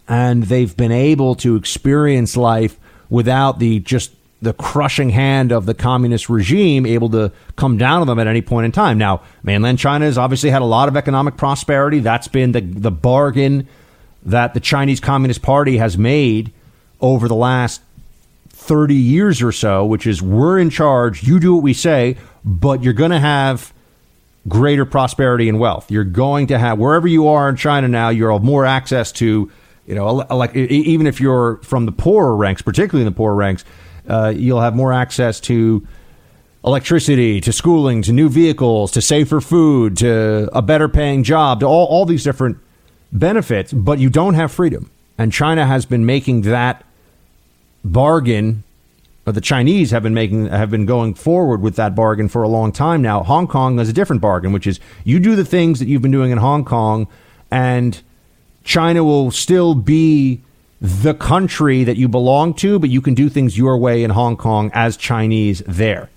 And they've been able to experience life without the just the crushing hand of the communist regime able to come down on them at any point in time. Now, mainland China has obviously had a lot of economic prosperity. That's been the the bargain that the Chinese Communist Party has made over the last 30 years or so, which is we're in charge, you do what we say, but you're going to have greater prosperity and wealth. You're going to have wherever you are in China now, you'll have more access to, you know, like even if you're from the poorer ranks, particularly in the poorer ranks, uh, you'll have more access to electricity, to schooling, to new vehicles, to safer food, to a better paying job, to all, all these different benefits, but you don't have freedom. And China has been making that bargain, or the Chinese have been making have been going forward with that bargain for a long time now. Hong Kong has a different bargain, which is you do the things that you've been doing in Hong Kong, and China will still be the country that you belong to, but you can do things your way in Hong Kong as Chinese there.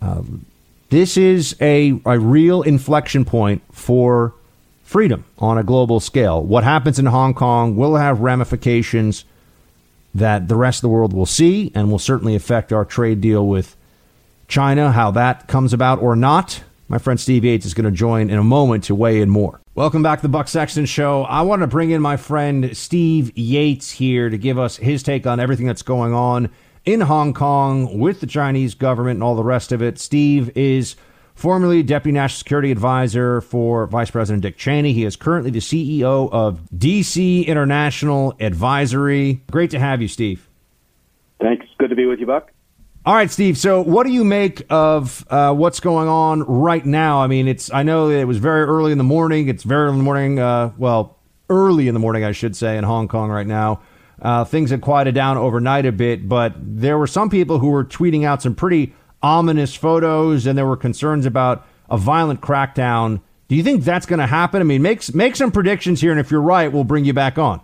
Um, this is a, a real inflection point for freedom on a global scale. What happens in Hong Kong will have ramifications that the rest of the world will see and will certainly affect our trade deal with China. How that comes about or not, my friend Steve Yates is going to join in a moment to weigh in more. Welcome back to the Buck Sexton Show. I want to bring in my friend Steve Yates here to give us his take on everything that's going on in Hong Kong with the Chinese government and all the rest of it. Steve is formerly Deputy National Security Advisor for Vice President Dick Cheney. He is currently the CEO of DC International Advisory. Great to have you, Steve. Thanks. Good to be with you, Buck. All right, Steve. So, what do you make of uh, what's going on right now? I mean, it's I know it was very early in the morning. It's very early in the morning. Uh, well, early in the morning, I should say, in Hong Kong right now. Uh, things had quieted down overnight a bit, but there were some people who were tweeting out some pretty ominous photos, and there were concerns about a violent crackdown. Do you think that's going to happen? I mean, make make some predictions here, and if you're right, we'll bring you back on.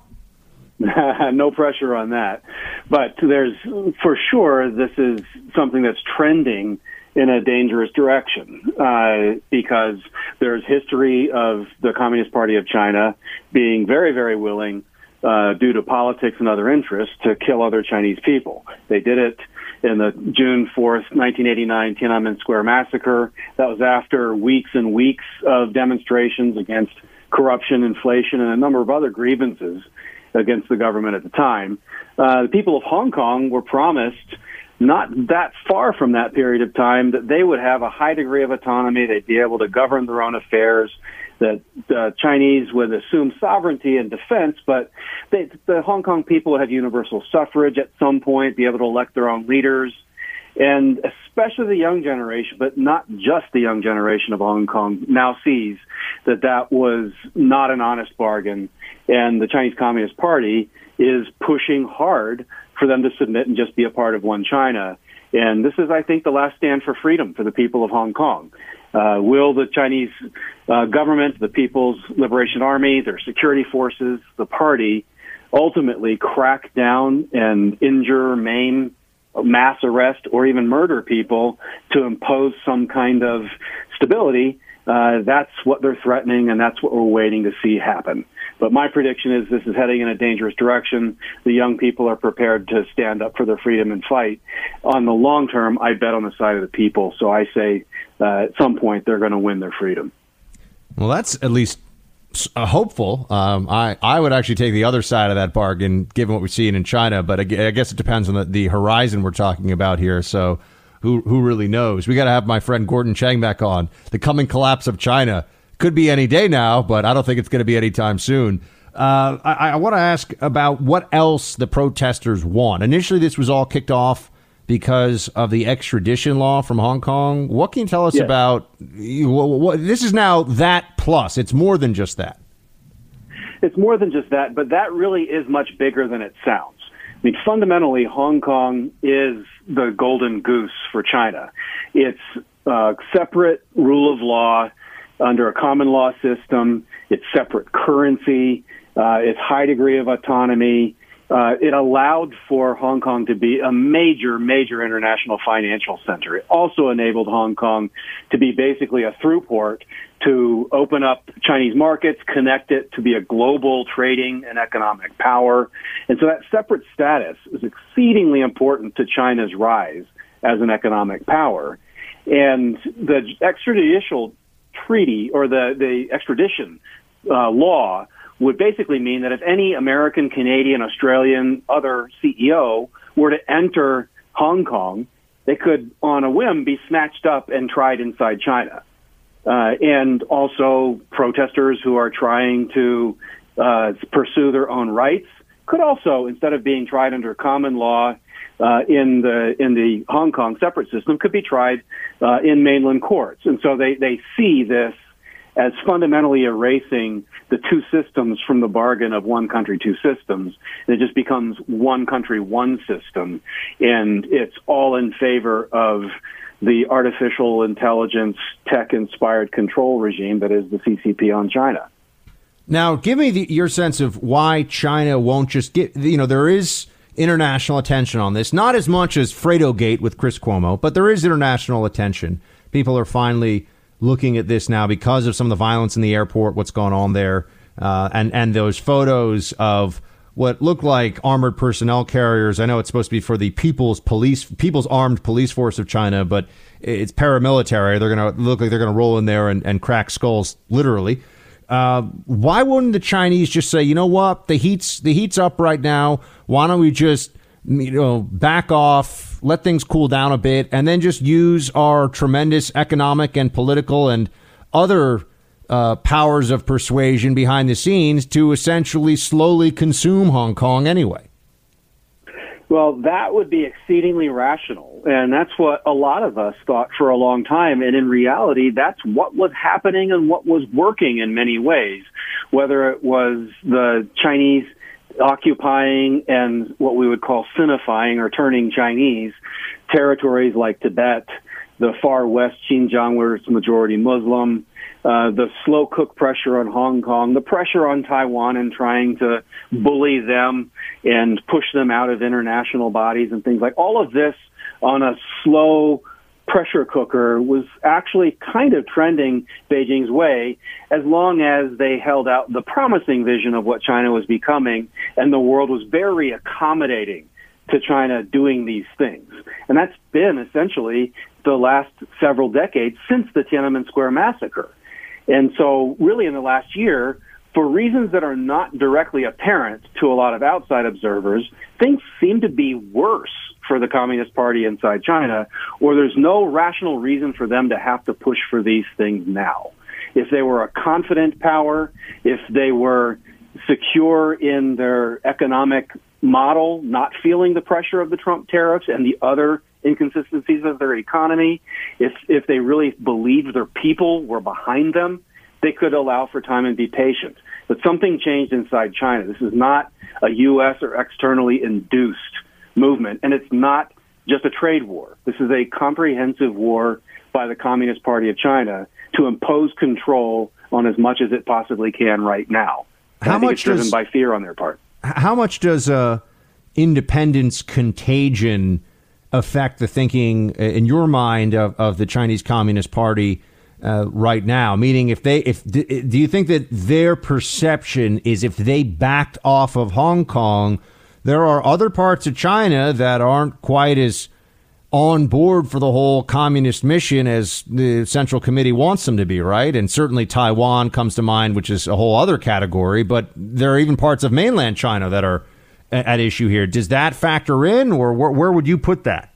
no pressure on that, but there's for sure this is something that's trending in a dangerous direction uh, because there's history of the Communist Party of China being very, very willing, uh, due to politics and other interests, to kill other Chinese people. They did it in the June 4th, 1989 Tiananmen Square massacre. That was after weeks and weeks of demonstrations against corruption, inflation, and a number of other grievances against the government at the time. Uh, the people of Hong Kong were promised not that far from that period of time that they would have a high degree of autonomy, they'd be able to govern their own affairs, that the Chinese would assume sovereignty and defense, but they, the Hong Kong people would have universal suffrage at some point, be able to elect their own leaders, and especially the young generation, but not just the young generation of Hong Kong, now sees that that was not an honest bargain, and the Chinese Communist Party is pushing hard for them to submit and just be a part of one China. And this is, I think, the last stand for freedom for the people of Hong Kong. Uh, will the Chinese uh, government, the People's Liberation Army, their security forces, the party, ultimately crack down and injure, maim, mass arrest, or even murder people to impose some kind of stability? Uh, that's what they're threatening, and that's what we're waiting to see happen. But my prediction is this is heading in a dangerous direction. The young people are prepared to stand up for their freedom and fight. On the long term, I bet on the side of the people. So I say uh, at some point they're going to win their freedom. Well, that's at least uh, hopeful. Um, I I would actually take the other side of that bargain, given what we've seen in China. But I, I guess it depends on the, the horizon we're talking about here. So who who really knows? We got to have my friend Gordon Chang back on. The coming collapse of China could be any day now, but I don't think it's going to be anytime soon. Uh, I, I want to ask about what else the protesters want. Initially, this was all kicked off because of the extradition law from Hong Kong. What can you tell us Yes. about what, what, this? Is now that plus? It's more than just that. It's more than just that, but that really is much bigger than it sounds. I mean, fundamentally, Hong Kong is the golden goose for China. It's uh, separate rule of law under a common law system. It's separate currency. Uh, it's high degree of autonomy. Uh, it allowed for Hong Kong to be a major, major international financial center. It also enabled Hong Kong to be basically a through port to open up Chinese markets, connect it to be a global trading and economic power. And so that separate status is exceedingly important to China's rise as an economic power. And the extrajudicial treaty or the, the extradition uh, law would basically mean that if any American, Canadian, Australian, other CEO were to enter Hong Kong, they could, on a whim, be snatched up and tried inside China. Uh, and also protesters who are trying to uh, pursue their own rights could also, instead of being tried under common law uh, in the in the Hong Kong separate system, could be tried uh, in mainland courts. And so they they see this as fundamentally erasing the two systems from the bargain of one country, two systems. It just becomes one country, one system. And it's all in favor of the artificial intelligence, tech inspired control regime that is the CCP on China. Now, give me the, your sense of why China won't just get. You know, there is international attention on this, not as much as Fredo Gate with Chris Cuomo, but there is international attention. People are finally looking at this now because of some of the violence in the airport, what's going on there, uh, and and those photos of what look like armored personnel carriers. I know it's supposed to be for the People's Police, People's Armed Police Force of China, but it's paramilitary. They're going to look like they're going to roll in there and, and crack skulls, literally. Uh, why wouldn't the Chinese just say, you know what, the heat's the heat's up right now. Why don't we just you know back off, let things cool down a bit, and then just use our tremendous economic and political and other uh, powers of persuasion behind the scenes to essentially slowly consume Hong Kong anyway. Well, that would be exceedingly rational. And that's what a lot of us thought for a long time. And in reality, that's what was happening and what was working in many ways, whether it was the Chinese occupying and what we would call sinifying or turning Chinese territories like Tibet, the far west Xinjiang where it's majority Muslim, uh, the slow cook pressure on Hong Kong, the pressure on Taiwan and trying to bully them and push them out of international bodies and things like all of this on a slow pressure cooker was actually kind of trending Beijing's way as long as they held out the promising vision of what China was becoming and the world was very accommodating to China doing these things. And that's been essentially the last several decades since the Tiananmen Square massacre. And so, really, in the last year, for reasons that are not directly apparent to a lot of outside observers, things seem to be worse for the Communist Party inside China, or there's no rational reason for them to have to push for these things now. If they were a confident power, if they were secure in their economic model, not feeling the pressure of the Trump tariffs and the other inconsistencies of their economy, if if they really believed their people were behind them, they could allow for time and be patient. But something changed inside China. This is not a U.S. or externally induced movement, and it's not just a trade war. This is a comprehensive war by the Communist Party of China to impose control on as much as it possibly can right now. And How much it's driven does- by fear on their part. How much does uh, independence contagion affect the thinking uh, in your mind of, of the Chinese Communist Party uh, right now? Meaning, if they, if do you think that their perception is if they backed off of Hong Kong, there are other parts of China that aren't quite as on board for the whole communist mission as the Central Committee wants them to be, right? And certainly Taiwan comes to mind, which is a whole other category, but there are even parts of mainland China that are at issue here. Does that factor in, or where, where would you put that?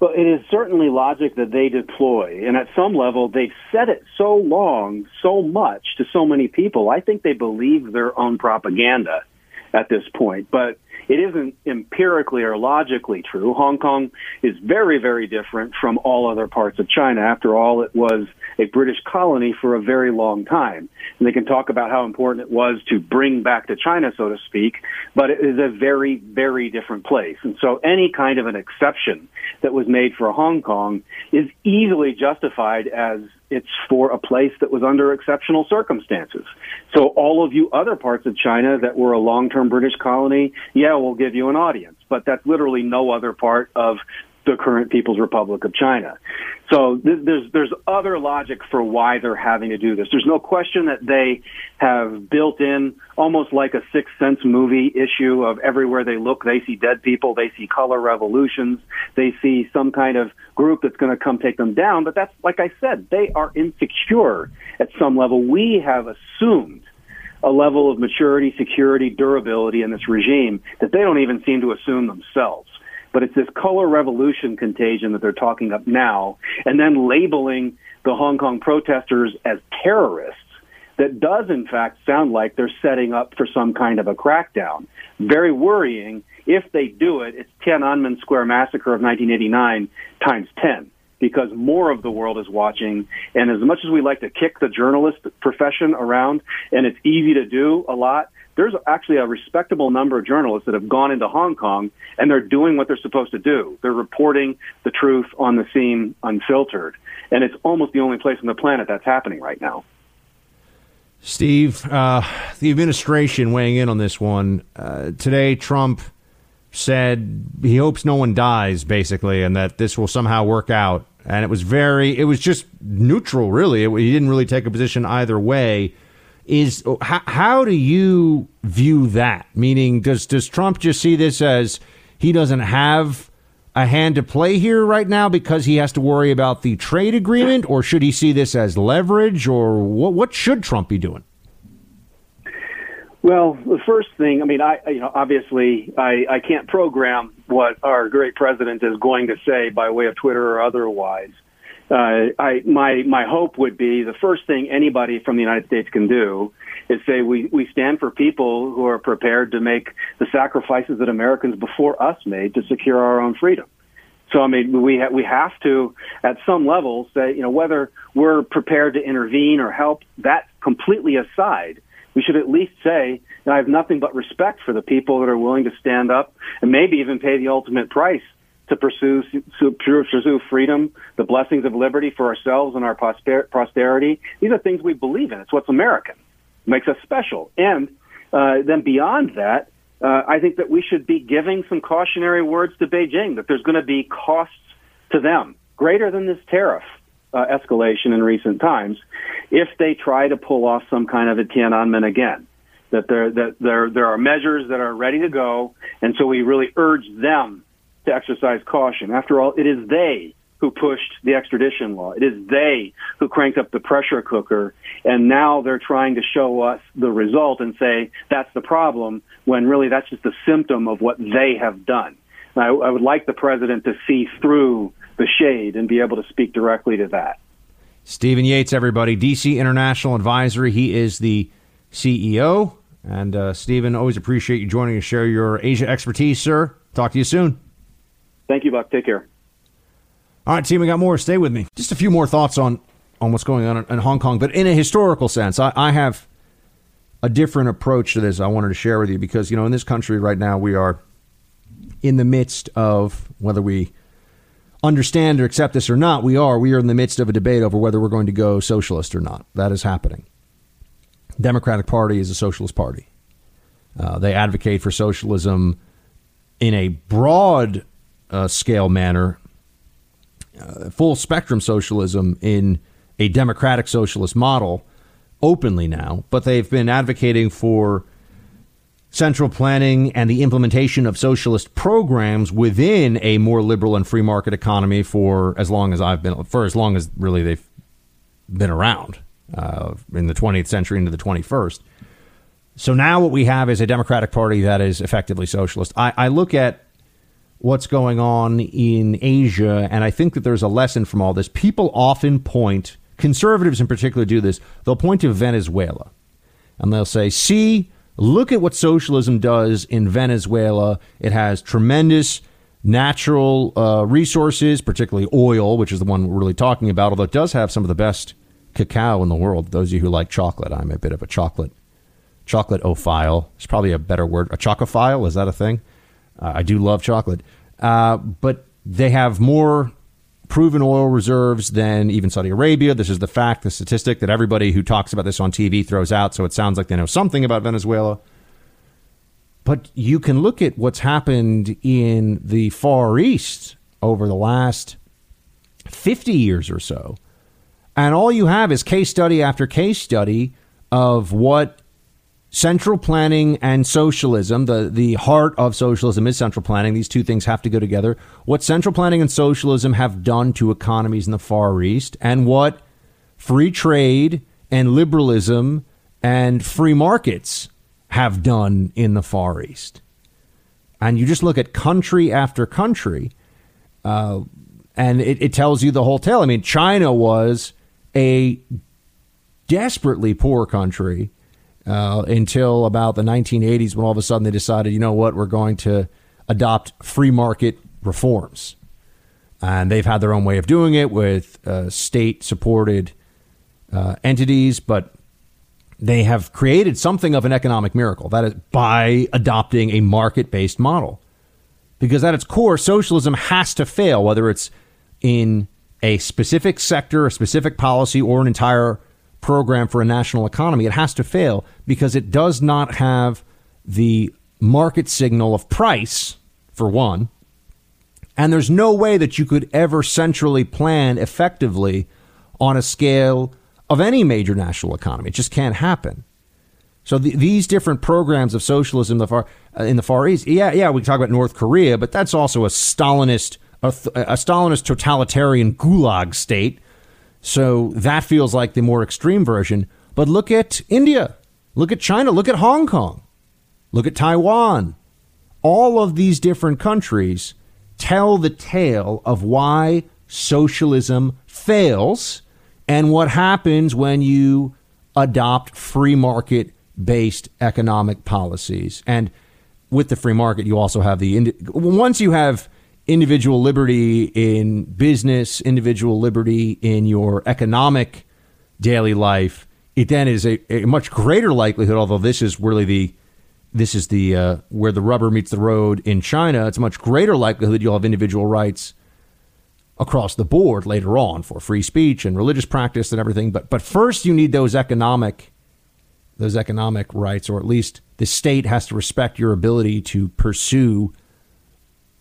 Well, it is certainly logic that they deploy. And at some level, they've said it so long, so much to so many people. I think they believe their own propaganda at this point. But it isn't empirically or logically true. Hong Kong is very, very different from all other parts of China. After all, it was a British colony for a very long time. And they can talk about how important it was to bring back to China, so to speak, but it is a very, very different place. And so any kind of an exception that was made for Hong Kong is easily justified as it's for a place that was under exceptional circumstances. So all of you other parts of China that were a long-term British colony, yeah, we'll give you an audience. But that's literally no other part of the current People's Republic of China. So th- there's there's other logic for why they're having to do this. There's no question that they have built in almost like a Sixth Sense movie issue of everywhere they look, they see dead people, they see color revolutions, they see some kind of group that's going to come take them down. But that's like I said, they are insecure at some level. We have assumed a level of maturity, security, durability in this regime that they don't even seem to assume themselves but it's this color revolution contagion that they're talking up now, and then labeling the Hong Kong protesters as terrorists that does in fact sound like they're setting up for some kind of a crackdown. Very worrying. If they do it, it's Tiananmen Square massacre of 1989 times 10 because more of the world is watching. And as much as we like to kick the journalist profession around, and it's easy to do a lot, there's actually a respectable number of journalists that have gone into Hong Kong and they're doing what they're supposed to do. They're reporting the truth on the scene unfiltered. And it's almost the only place on the planet that's happening right now. Steve, uh, the administration weighing in on this one. Uh, today, Trump said he hopes no one dies, basically, and that this will somehow work out. And it was very, it was just neutral, really. It, he didn't really take a position either way is how, how do you view that? Meaning, does does Trump just see this as he doesn't have a hand to play here right now because he has to worry about the trade agreement, or should he see this as leverage, or what? What should Trump be doing? Well, the first thing, I mean, I you know obviously I, I can't program what our great president is going to say by way of Twitter or otherwise uh, I, my my hope would be the first thing anybody from the United States can do is say we we stand for people who are prepared to make the sacrifices that Americans before us made to secure our own freedom. So I mean, we ha- we have to, at some level, say you know whether we're prepared to intervene or help. That completely aside, we should at least say I have nothing but respect for the people that are willing to stand up and maybe even pay the ultimate price to pursue, pursue freedom, the blessings of liberty for ourselves and our posterity. These are things we believe in. It's what's American. It makes us special. And uh, then beyond that, uh, I think that we should be giving some cautionary words to Beijing that there's going to be costs to them greater than this tariff uh, escalation in recent times if they try to pull off some kind of a Tiananmen again. That there that there there are measures that are ready to go, and so we really urge them to exercise caution. After all, it is they who pushed the extradition law. It is they who cranked up the pressure cooker, and now they're trying to show us the result and say that's the problem, when really that's just a symptom of what they have done. I, I would like the president to see through the shade and be able to speak directly to that. Stephen Yates, everybody, DC International Advisory. He is the CEO. And uh, Stephen, always appreciate you joining us, share your Asia expertise, sir. Talk to you soon. Thank you, Buck. Take care. All right, team, we got more. Stay with me. Just a few more thoughts on, on what's going on in Hong Kong, but in a historical sense. I, I have a different approach to this I wanted to share with you because, you know, in this country right now, we are in the midst of whether we understand or accept this or not, we are. We are in the midst of a debate over whether we're going to go socialist or not. That is happening. Democratic Party is a socialist party. Uh, they advocate for socialism in a broad uh, scale manner, uh, full spectrum socialism in a democratic socialist model openly now, but they've been advocating for central planning and the implementation of socialist programs within a more liberal and free market economy for as long as I've been, for as long as really they've been around uh, in the 20th century into the 21st. So now what we have is a Democratic Party that is effectively socialist. I, I look at what's going on in Asia, and I think that there's a lesson from all this. People often point, conservatives in particular do this, they'll point to Venezuela and they'll say, see, Look at what socialism does in Venezuela. It has tremendous natural uh, resources, particularly oil, which is the one we're really talking about, although it does have some of the best cacao in the world. Those of you who like chocolate, I'm a bit of a chocolate chocolate ophile. It's probably a better word. A chocophile, is that a thing? Uh, I do love chocolate. Uh, but they have more proven oil reserves than even Saudi Arabia. This is the fact, the statistic that everybody who talks about this on TV throws out. So it sounds like they know something about Venezuela. But you can look at what's happened in the Far East over the last 50 years or so. And all you have is case study after case study of what central planning and socialism, the, the heart of socialism is central planning. These two things have to go together. What central planning and socialism have done to economies in the Far East, and what free trade and liberalism and free markets have done in the Far East. And you just look at country after country, uh, and it, it tells you the whole tale. I mean, China was a desperately poor country uh, until about the 1980s when all of a sudden they decided, you know what, we're going to adopt free market reforms. And they've had their own way of doing it with uh, state supported uh, entities, but they have created something of an economic miracle. That is by adopting a market based model. Because at its core, socialism has to fail, whether it's in a specific sector, a specific policy, or an entire program for a national economy, it has to fail because it does not have the market signal of price, for one. And there's no way that you could ever centrally plan effectively on a scale of any major national economy. It just can't happen. So the, these different programs of socialism in the far uh, in the Far East, yeah, yeah, we talk about North Korea, but that's also a Stalinist a, a Stalinist totalitarian gulag state so that feels like the more extreme version. But look at India. Look at China. Look at Hong Kong. Look at Taiwan. All of these different countries tell the tale of why socialism fails and what happens when you adopt free market based economic policies. And with the free market, you also have the once you have individual liberty in business, individual liberty in your economic daily life, it then is a, a much greater likelihood. Although this is really the this is the uh, where the rubber meets the road in China. It's much greater likelihood you'll have individual rights across the board later on for free speech and religious practice and everything. But but first you need those economic those economic rights, or at least the state has to respect your ability to pursue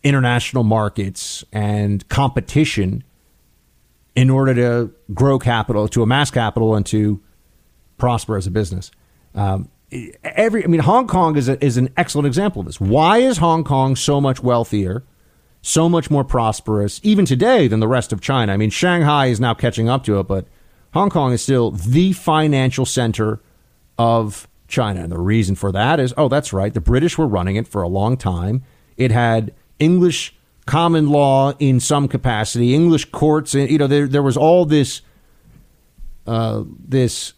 international markets and competition in order to grow capital, to amass capital, and to prosper as a business. Um, every, I mean, Hong Kong is a, is an excellent example of this. Why is Hong Kong so much wealthier, so much more prosperous, even today, than the rest of China? I mean, Shanghai is now catching up to it, but Hong Kong is still the financial center of China, and the reason for that is, oh, that's right, the British were running it for a long time. It had English common law in some capacity, English courts, you know there there was all this uh, this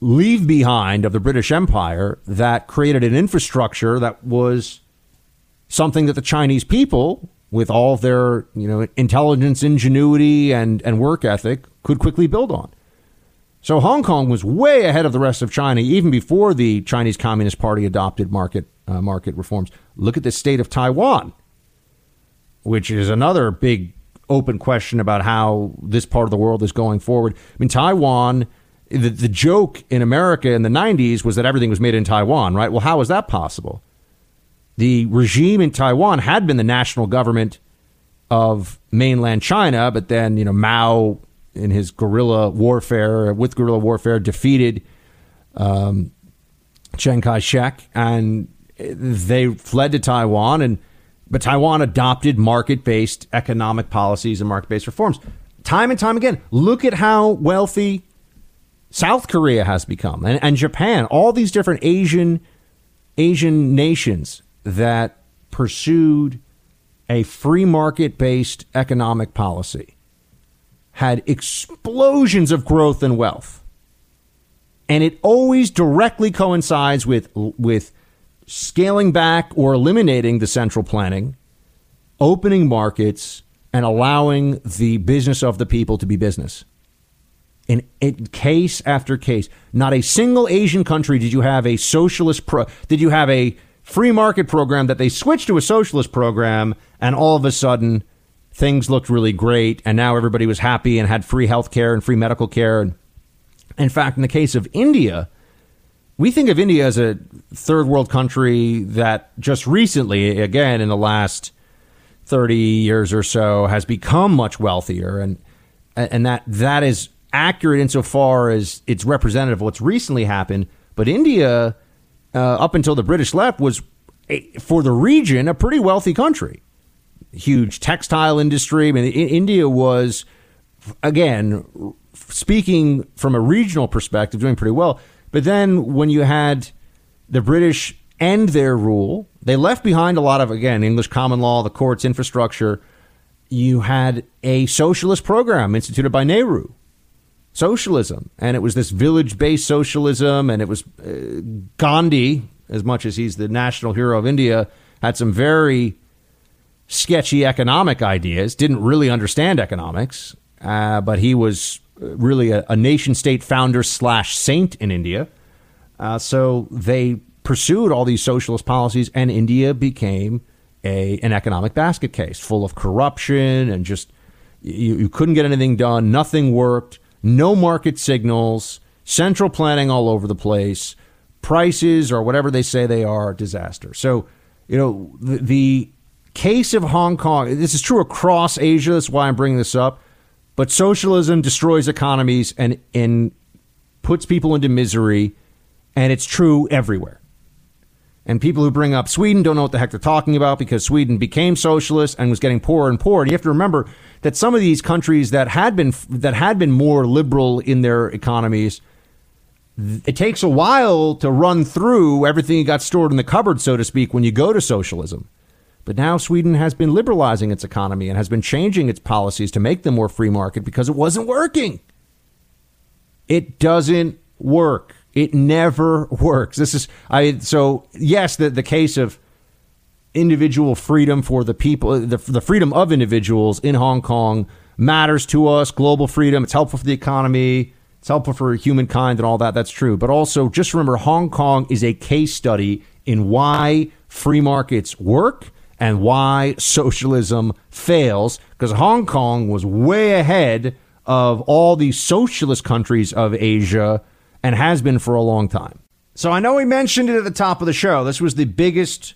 leave behind of the British Empire that created an infrastructure that was something that the Chinese people, with all their you know intelligence, ingenuity, and and work ethic, could quickly build on. So Hong Kong was way ahead of the rest of China even before the Chinese Communist Party adopted market uh, market reforms. Look at the state of Taiwan which is another big open question about how this part of the world is going forward. I mean, Taiwan, the, the joke in America in the 90s was that everything was made in Taiwan, right? Well, how was that possible? The regime in Taiwan had been the national government of mainland China, but then, you know, Mao in his guerrilla warfare, with guerrilla warfare, defeated um, Chiang Kai shek and they fled to Taiwan, and but Taiwan adopted market-based economic policies and market-based reforms. Time and time again, look at how wealthy South Korea has become, and, and Japan. All these different Asian Asian nations that pursued a free market-based economic policy had explosions of growth and wealth. And it always directly coincides with with scaling back or eliminating the central planning, opening markets, and allowing the business of the people to be business. In, in, case after case, not a single Asian country did you have a socialist pro. Did you have a free market program that they switched to a socialist program, and all of a sudden things looked really great, and now everybody was happy and had free health care and free medical care. And in fact, in the case of India, we think of India as a third world country that just recently, again, in the last 30 years or so, has become much wealthier. And, and that, that is accurate insofar as it's representative of what's recently happened. But India, uh, up until the British left, was, a, for the region, a pretty wealthy country. Huge textile industry. I mean, India was, again, speaking from a regional perspective, doing pretty well. But then when you had the British end their rule, they left behind a lot of, again, English common law, the courts, infrastructure. You had a socialist program instituted by Nehru, socialism. And it was this village based socialism. And it was uh, Gandhi, as much as he's the national hero of India, had some very sketchy economic ideas, didn't really understand economics, uh, but he was really a, a nation state founder slash saint in India. Uh, so they pursued all these socialist policies, and India became a an economic basket case full of corruption and just you, you couldn't get anything done. Nothing worked. No market signals. Central planning all over the place. Prices or whatever they say they are, disaster. So you know the, the case of Hong Kong. This is true across Asia. That's why I'm bringing this up but socialism destroys economies and, and puts people into misery, and it's true everywhere. And people who bring up Sweden don't know what the heck they're talking about because Sweden became socialist and was getting poorer and poorer. And you have to remember that some of these countries that had been that had been more liberal in their economies, it takes a while to run through everything you got stored in the cupboard, so to speak, when you go to socialism. But now Sweden has been liberalizing its economy and has been changing its policies to make them more free market because it wasn't working. It doesn't work. It never works. This is I so yes, the the case of individual freedom for the people, the, the freedom of individuals in Hong Kong matters to us. Global freedom. It's helpful for the economy. It's helpful for humankind and all that. That's true. But also, just remember, Hong Kong is a case study in why free markets work and why socialism fails because Hong Kong was way ahead of all the socialist countries of Asia and has been for a long time. So I know we mentioned it at the top of the show. This was the biggest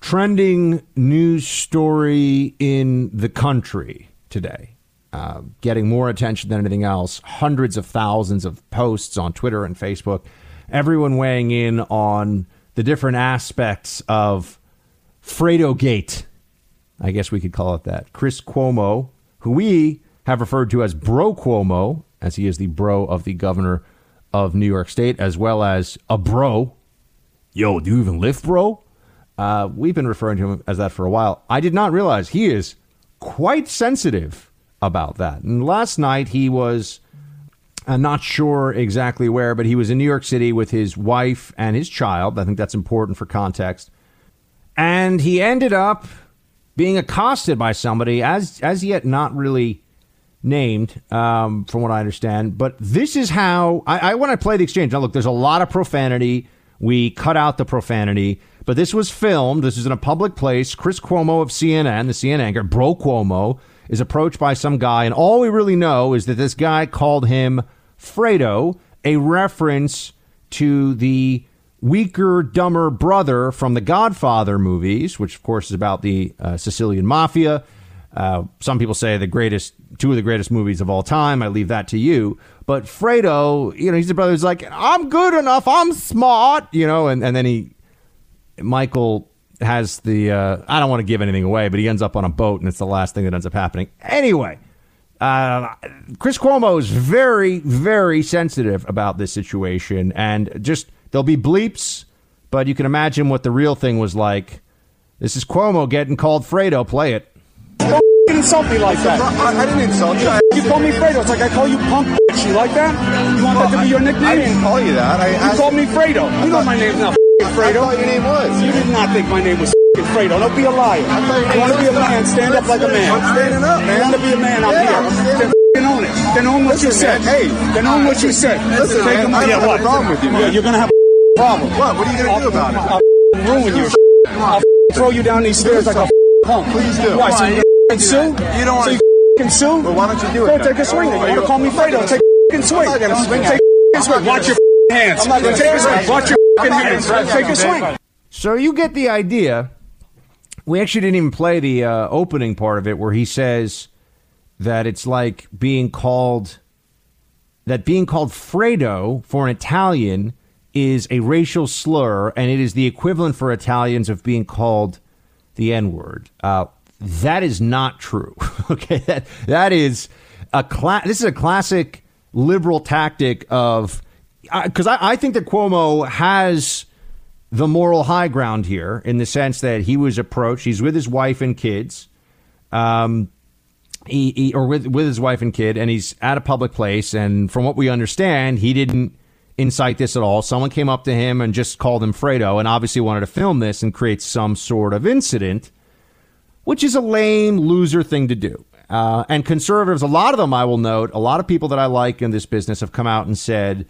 trending news story in the country today. Uh, getting more attention than anything else. Hundreds of thousands of posts on Twitter and Facebook. Everyone weighing in on the different aspects of Fredo Gate. I guess we could call it that. Chris Cuomo, who we have referred to as Bro Cuomo, as he is the bro of the governor of New York State, as well as a bro. Yo, do you even lift, bro? Uh, we've been referring to him as that for a while. I did not realize he is quite sensitive about that. And last night he was, I'm not sure exactly where, but he was in New York City with his wife and his child. I think that's important for context and he ended up being accosted by somebody as as yet not really named, um, from what I understand. But this is how I, I when I play the exchange. Now, look, there's a lot of profanity. We cut out the profanity, but this was filmed. This is in a public place. Chris Cuomo of CNN, the CNN anchor, Bro Cuomo, is approached by some guy, and all we really know is that this guy called him Fredo, a reference to the weaker, dumber brother from the Godfather movies, which of course is about the uh, Sicilian mafia. Uh, some people say the greatest, two of the greatest movies of all time. I leave that to you. But Fredo, you know, he's the brother who's like, I'm good enough, I'm smart, you know, and, and then he Michael has the uh, I don't want to give anything away, but he ends up on a boat, and it's the last thing that ends up happening. Anyway, uh, Chris Cuomo is very, very sensitive about this situation, and just there'll be bleeps, but you can imagine what the real thing was like. This is Cuomo getting called Fredo. Play it. Don't insult me like that. I, I didn't insult you. You call me Fredo. It's like I call you punk. bitch. You like that? You want that to be your nickname? I didn't call you that. I You asked- called me Fredo. You know my name's not Fredo. I thought your name was. You did not think my name was Fredo. Don't be a liar. thought You want to be a man? Stand up like a man. I'm standing up, man. You want to be a man? I'm Yeah, here. I'm Then own it. Then own what you said. man, hey. Then own what you said. Listen, Take man, him- I don't yeah, have a what? problem with you, man. Yeah, You're gonna have a problem. What? What are you gonna do about it? I'll f***ing ruin your. I'll throw you down these stairs like a f***ing punk. Please do. Why? So you f***ing sue? You don't wanna- you f***ing sue? Well, why don't you do it Go then? take a swing. You Are wanna call me Fredo? Take a swing. I'm not gonna swing Take a swing. Watch your hands. I'm not gonna Take a swing swing. at you. Watch your I'm f***ing not gonna hands. Take a swing. So you get the idea. We actually didn't even play the uh, opening part of it where he says that it's like being called that being called Fredo for an Italian is a racial slur, and it is the equivalent for Italians of being called the N word. Uh, that is not true. okay, that that is a cla- This is a classic liberal tactic of because I, I think that Cuomo has the moral high ground here in the sense that he was approached. He's with his wife and kids. Um, he, he or with with his wife and kid, and he's at a public place. And from what we understand, he didn't incite this at all. Someone came up to him and just called him Fredo, and obviously wanted to film this and create some sort of incident, which is a lame loser thing to do. Uh, and conservatives, a lot of them, I will note, a lot of people that I like in this business have come out and said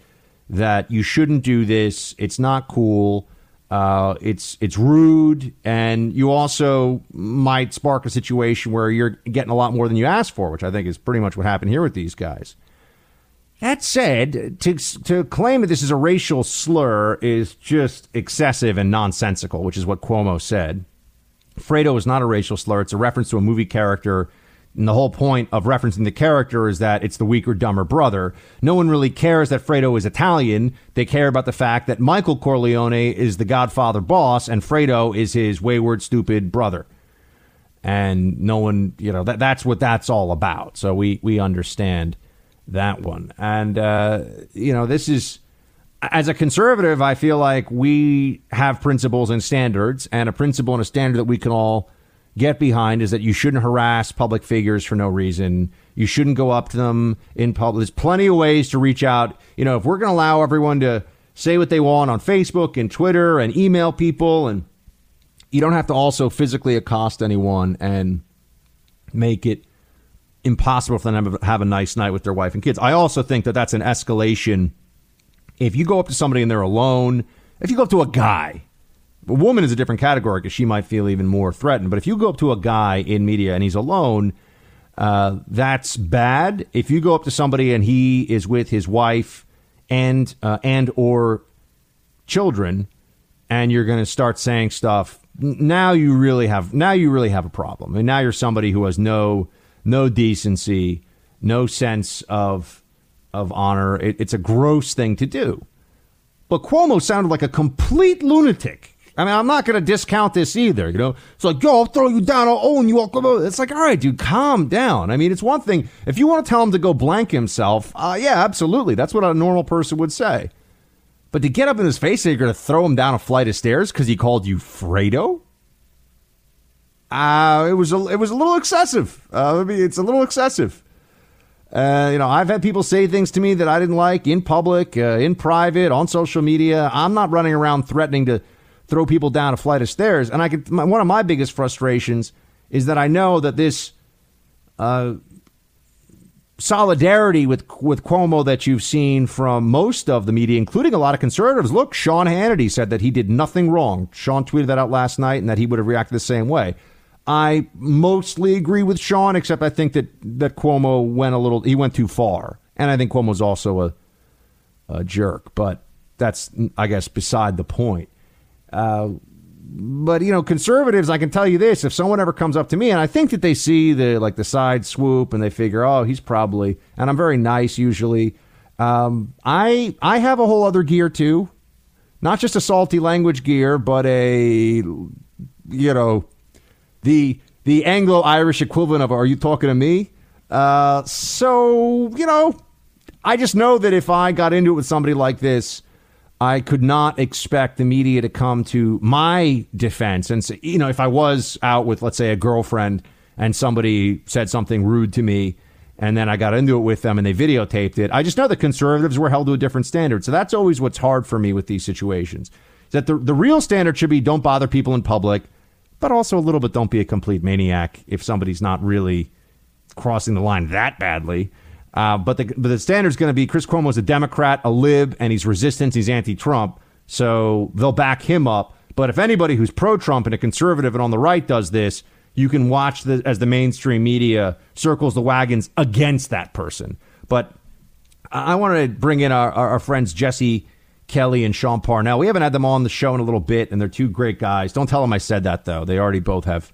that you shouldn't do this. It's not cool. Uh, it's it's rude, and you also might spark a situation where you're getting a lot more than you asked for, which I think is pretty much what happened here with these guys. That said, to to claim that this is a racial slur is just excessive and nonsensical, which is what Cuomo said. Fredo is not a racial slur; it's a reference to a movie character. And the whole point of referencing the character is that it's the weaker, dumber brother. No one really cares that Fredo is Italian. They care about the fact that Michael Corleone is the Godfather boss and Fredo is his wayward, stupid brother. And no one, you know, that that's what that's all about. So we we understand that one. And uh, you know, this is as a conservative, I feel like we have principles and standards, and a principle and a standard that we can all get behind is that you shouldn't harass public figures for no reason. You shouldn't go up to them in public. There's plenty of ways to reach out. You know, if we're going to allow everyone to say what they want on Facebook and Twitter and email people, and you don't have to also physically accost anyone and make it impossible for them to have a nice night with their wife and kids. I also think that that's an escalation. If you go up to somebody and they're alone, if you go up to a guy, a woman is a different category because she might feel even more threatened. But if you go up to a guy in media and he's alone, uh, that's bad. If you go up to somebody and he is with his wife and uh, and or children, and you're going to start saying stuff, now you really have now you really have a problem. And now you're somebody who has no no decency, no sense of of honor. It, it's a gross thing to do. But Cuomo sounded like a complete lunatic. I mean, I'm not going to discount this either. You know, it's like, yo, I'll throw you down. I'll own you. I'll. It's like, all right, dude, calm down. I mean, it's one thing if you want to tell him to go blank himself. Uh, yeah, absolutely. That's what a normal person would say. But to get up in his face and you're going to throw him down a flight of stairs because he called you Fredo? Uh, it was a, it was a little excessive. Uh, I mean, it's a little excessive. Uh, you know, I've had people say things to me that I didn't like in public, uh, in private, on social media. I'm not running around threatening to throw people down a flight of stairs. And I could, my, one of my biggest frustrations is that I know that this uh, solidarity with with Cuomo that you've seen from most of the media, including a lot of conservatives. Look, Sean Hannity said that he did nothing wrong. Sean tweeted that out last night, and that he would have reacted the same way. I mostly agree with Sean, except I think that that Cuomo went a little. He went too far, and I think Cuomo's also a a jerk. But that's, I guess, beside the point. Uh, but you know, conservatives, I can tell you this: if someone ever comes up to me, and I think that they see the like the side swoop, and they figure, oh, he's probably, and I'm very nice usually. Um, I I have a whole other gear too. not just a salty language gear, but a you know the the Anglo Irish equivalent of "Are you talking to me?" Uh, so you know, I just know that if I got into it with somebody like this, I could not expect the media to come to my defense. And say, you know, if I was out with, let's say, a girlfriend and somebody said something rude to me, and then I got into it with them and they videotaped it, I just know the conservatives were held to a different standard. So that's always what's hard for me with these situations. That the the real standard should be don't bother people in public, but also a little bit don't be a complete maniac if somebody's not really crossing the line that badly. Uh, but the but the standard's going to be Chris Cuomo's a Democrat, a lib, and he's resistant. He's anti-Trump, so they'll back him up. But if anybody who's pro-Trump and a conservative and on the right does this, you can watch the, as the mainstream media circles the wagons against that person. But I wanted to bring in our, our friends Jesse Kelly and Sean Parnell. We haven't had them on the show in a little bit, and they're two great guys. Don't tell them I said that though. They already both have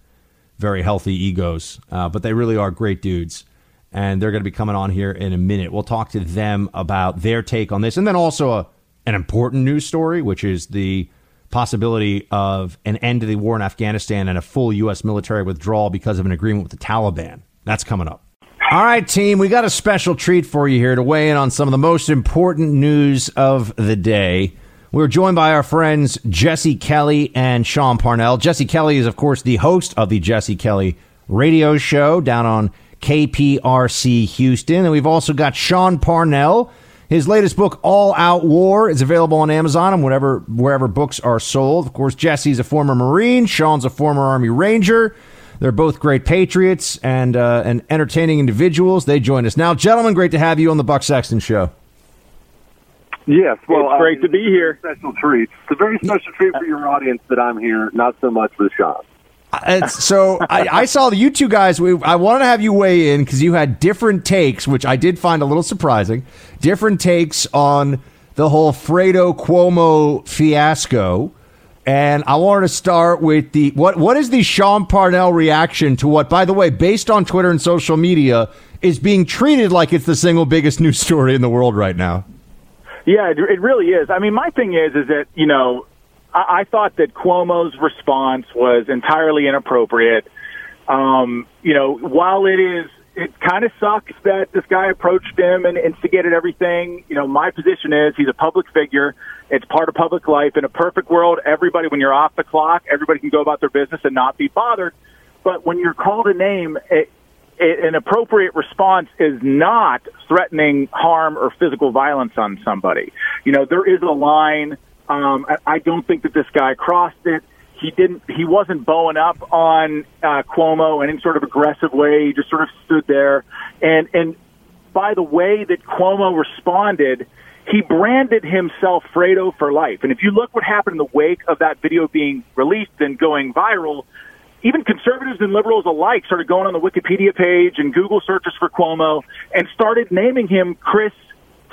very healthy egos, uh, but they really are great dudes. And they're going to be coming on here in a minute. We'll talk to them about their take on this, and then also a, an important news story, which is the possibility of an end to the war in Afghanistan and a full U.S. military withdrawal because of an agreement with the Taliban. That's coming up. All right, team, we got a special treat for you here to weigh in on some of the most important news of the day. We're joined by our friends Jesse Kelly and Sean Parnell. Jesse Kelly is, of course, the host of the Jesse Kelly radio show down on KPRC Houston. And we've also got Sean Parnell. His latest book, All Out War, is available on Amazon and whatever wherever books are sold. Of course, Jesse's a former Marine. Sean's a former Army Ranger. They're both great patriots and uh, and entertaining individuals. They join us now, gentlemen. Great to have you on the Buck Sexton Show. Yes, well, it's great I to be here. Special treat. It's a very special treat for your audience that I'm here. Not so much for Sean. It's, so I, I saw that you two guys. We, I wanted to have you weigh in because you had different takes, which I did find a little surprising. Different takes on the whole Fredo Cuomo fiasco. And I wanted to start with the what what is the Sean Parnell reaction to what, by the way, based on Twitter and social media, is being treated like it's the single biggest news story in the world right now? Yeah, it, it really is. I mean, my thing is, is that you know, I, I thought that Cuomo's response was entirely inappropriate. Um, you know, while it is, it kind of sucks that this guy approached him and instigated everything. You know, my position is he's a public figure. It's part of public life. In a perfect world, everybody, when you're off the clock, everybody can go about their business and not be bothered. But when you're called a name, it, it, an appropriate response is not threatening harm or physical violence on somebody. You know, there is a line. Um, I, I don't think that this guy crossed it. He didn't. He wasn't bowing up on uh, Cuomo in any sort of aggressive way. He just sort of stood there. And and by the way that Cuomo responded, he branded himself Fredo for life. And if you look what happened in the wake of that video being released and going viral, even conservatives and liberals alike started going on the Wikipedia page and Google searches for Cuomo and started naming him Chris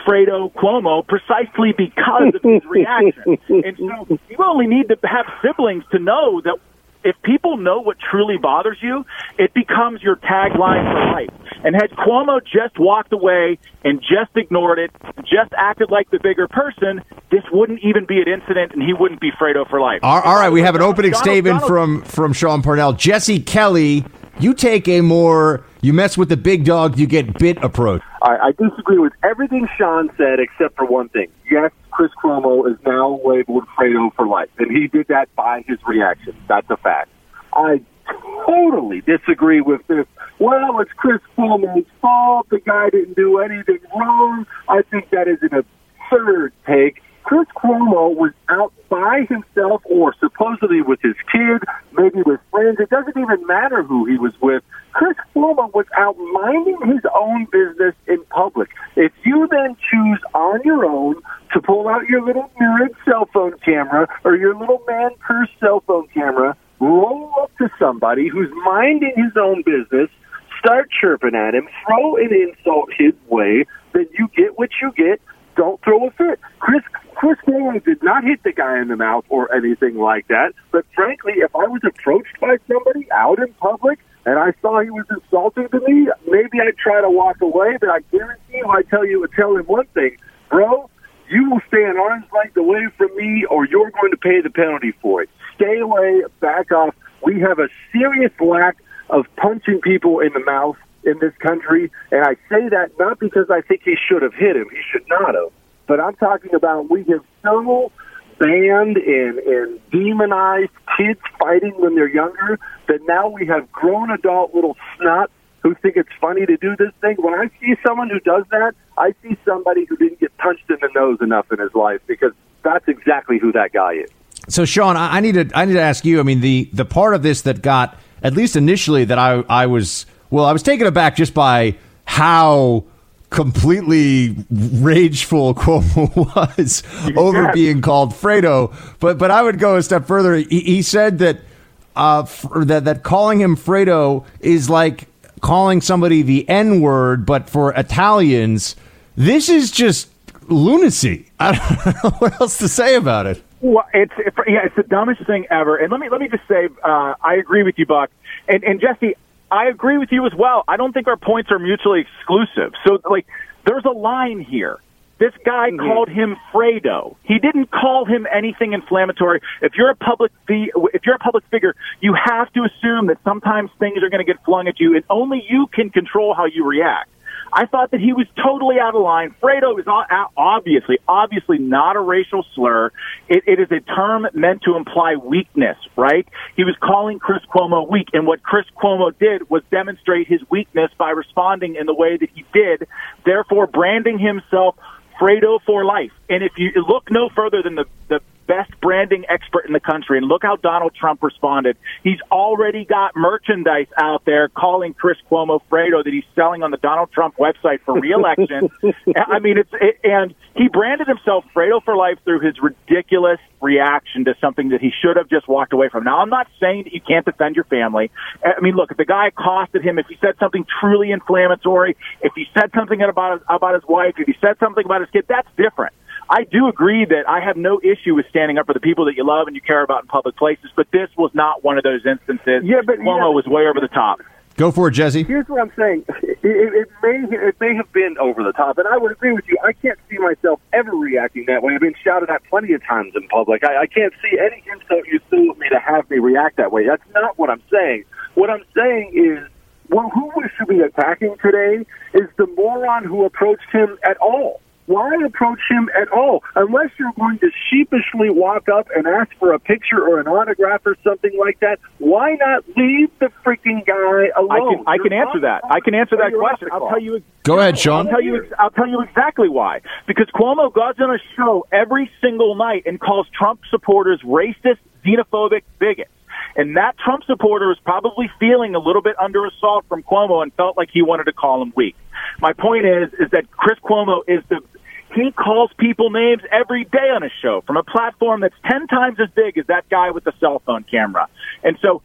Fredo Cuomo precisely because of his reaction. And so you only need to have siblings to know that if people know what truly bothers you, it becomes your tagline for life. And had Cuomo just walked away and just ignored it, just acted like the bigger person, this wouldn't even be an incident, and he wouldn't be Fredo for life. All, all right, we have an opening Donald- statement Donald- from from Sean Parnell. Jesse Kelly, you take a more you mess with the big dog, you get bit approach. I, I disagree with everything Sean said except for one thing. Yes, Chris Cuomo is now labeled Fredo for life, and he did that by his reaction. That's a fact. I totally disagree with this. Well, it's Chris Cuomo's fault. The guy didn't do anything wrong. I think that is an absurd take. Chris Cuomo was out by himself or supposedly with his kid, maybe with friends. It doesn't even matter who he was with. Chris Cuomo was out minding his own business in public. If you then choose on your own to pull out your little mirrored cell phone camera or your little man purse cell phone camera, roll up to somebody who's minding his own business, start chirping at him, throw an insult his way, then you get what you get. Don't throw a fit. Chris Chris Cuomo did not hit the guy in the mouth or anything like that. But frankly, if I was approached by somebody out in public and I saw he was insulting to me, maybe I'd try to walk away. But I guarantee you, I tell you, tell him one thing, bro. You will stay an arm's length away from me, or you're going to pay the penalty for it. Stay away, back off. We have a serious lack of punching people in the mouth in this country, and I say that not because I think he should have hit him. He should not have. But I'm talking about we have so banned and, and demonized kids fighting when they're younger that now we have grown adult little snots who think it's funny to do this thing. When I see someone who does that, I see somebody who didn't get punched in the nose enough in his life because that's exactly who that guy is. So, Sean, I, I need to I need to ask you. I mean, the the part of this that got at least initially that I I was well, I was taken aback just by how completely rageful Cuomo was over being called Fredo. But but I would go a step further. He, he said that uh, that that calling him Fredo is like calling somebody the N word, but for Italians, this is just lunacy. I don't know what else to say about it. Well, it's it, yeah, it's the dumbest thing ever. And let me let me just say, uh, I agree with you, Buck, and and Jesse, I agree with you as well. I don't think our points are mutually exclusive. So like, there's a line here. This guy mm-hmm. called him Fredo. He didn't call him anything inflammatory. If you're a public if you're a public figure, you have to assume that sometimes things are going to get flung at you, and only you can control how you react. I thought that he was totally out of line. Fredo is obviously, obviously not a racial slur. It, it is a term meant to imply weakness, right? He was calling Chris Cuomo weak, and what Chris Cuomo did was demonstrate his weakness by responding in the way that he did, therefore branding himself Fredo for life. And if you look no further than the, the best branding expert in the country, and look how Donald Trump responded, he's already got merchandise out there calling Chris Cuomo Fredo that he's selling on the Donald Trump website for reelection. I mean, it's it, and he branded himself Fredo for life through his ridiculous reaction to something that he should have just walked away from. Now, I'm not saying that you can't defend your family. I mean, look, if the guy accosted him, if he said something truly inflammatory, if he said something about his, about his wife, if he said something about his kid, that's different. I do agree that I have no issue with standing up for the people that you love and you care about in public places, but this was not one of those instances. Yeah, but Cuomo was way over the top. Go for it, Jesse. Here's what I'm saying. It, it, it may it may have been over the top, and I would agree with you. I can't see myself ever reacting that way. I've been shouted at plenty of times in public. I, I can't see any insult you threw at me to have me react that way. That's not what I'm saying. What I'm saying is, well, who we should be attacking today is the moron who approached him at all. Why approach him at all? Unless you're going to sheepishly walk up and ask for a picture or an autograph or something like that, why not leave the freaking guy I alone? can I can answer that. I can answer that question. I'll tell you. Go ahead, Sean. I'll tell you. I'll tell you exactly why. Because Cuomo goes on a show every single night and calls Trump supporters racist, xenophobic bigots. And that Trump supporter was probably feeling a little bit under assault from Cuomo and felt like he wanted to call him weak. My point is, is that Chris Cuomo is the he calls people names every day on his show from a platform that's 10 times as big as that guy with the cell phone camera. And so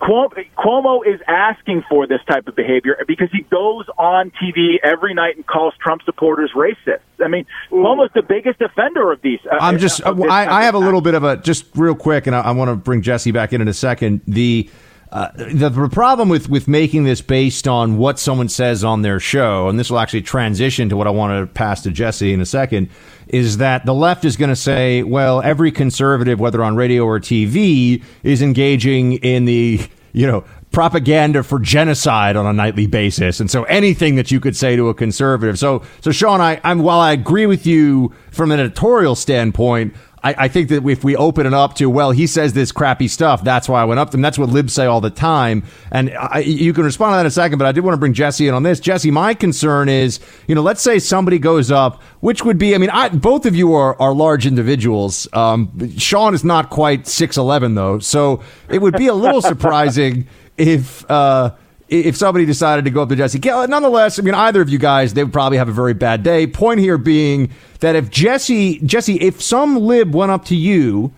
Cuomo, Cuomo is asking for this type of behavior because he goes on TV every night and calls Trump supporters racist. I mean, Cuomo's the biggest offender of these. uh, I'm just. of I, I have a little bit of a just real quick, and I, I want to bring Jesse back in in a second. The. Uh, the, the problem with, with making this based on what someone says on their show, and this will actually transition to what I want to pass to Jesse in a second, is that the left is going to say, well, every conservative, whether on radio or TV, is engaging in the, you know, propaganda for genocide on a nightly basis. And so anything that you could say to a conservative. So, so Sean, I, I'm, while I agree with you from an editorial standpoint, I, I think that if we open it up to, well, he says this crappy stuff, that's why I went up to him. That's what libs say all the time. And I, you can respond to that in a second, but I did want to bring Jesse in on this. Jesse, my concern is, you know, let's say somebody goes up, which would be, I mean, I, both of you are, are large individuals. Um, Sean is not quite 6'11, though. So it would be a little surprising if, uh, if somebody decided to go up to Jesse, Kelly, nonetheless, I mean, either of you guys, they would probably have a very bad day. Point here being that if Jesse, Jesse, if some lib went up to you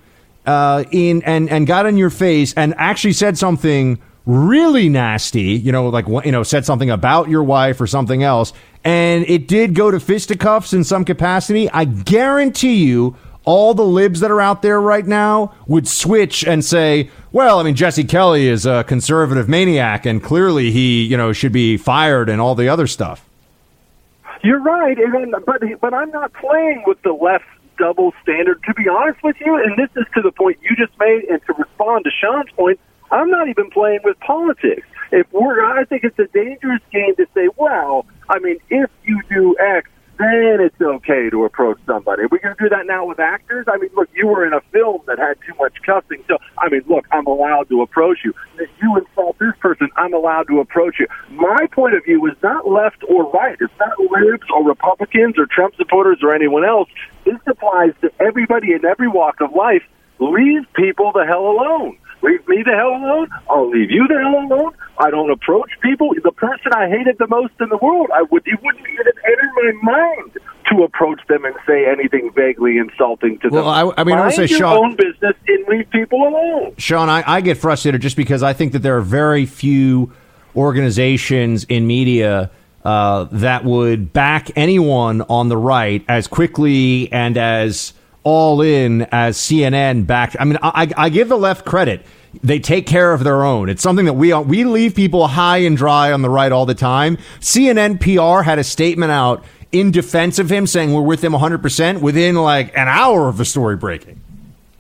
uh, in and and got in your face and actually said something really nasty, you know, like you know, said something about your wife or something else, and it did go to fisticuffs in some capacity, I guarantee you all the libs that are out there right now would switch and say, well, I mean, Jesse Kelly is a conservative maniac, and clearly he, you know, should be fired and all the other stuff. You're right, and but but I'm not playing with the left double standard. To be honest with you, and this is to the point you just made, and to respond to Sean's point, I'm not even playing with politics. If we're, I think it's a dangerous game to say, well, I mean, if you do X, then it's okay to approach somebody. Are we going to do that now with actors? I mean, look, you were in a film that had too much cussing, so I mean, look, I'm allowed to approach you. If you insult this person, I'm allowed to approach you. My point of view is not left or right. It's not libs or Republicans or Trump supporters or anyone else. This applies to everybody in every walk of life. Leave people the hell alone. Leave me the hell alone. I'll leave you the hell alone. I don't approach people. The person I hated the most in the world, I would it wouldn't even enter my mind to approach them and say anything vaguely insulting to Well, them. I- I mean, I would say, your Sean- own business and leave people alone. Sean, I, I get frustrated just because I think that there are very few organizations in media uh, that would back anyone on the right as quickly and as all in as CNN backed. I mean, I, I give the left credit. They take care of their own. It's something that we uh, we leave people high and dry on the right all the time. CNN PR had a statement out in defense of him, saying we're with him 100 percent within like an hour of the story breaking.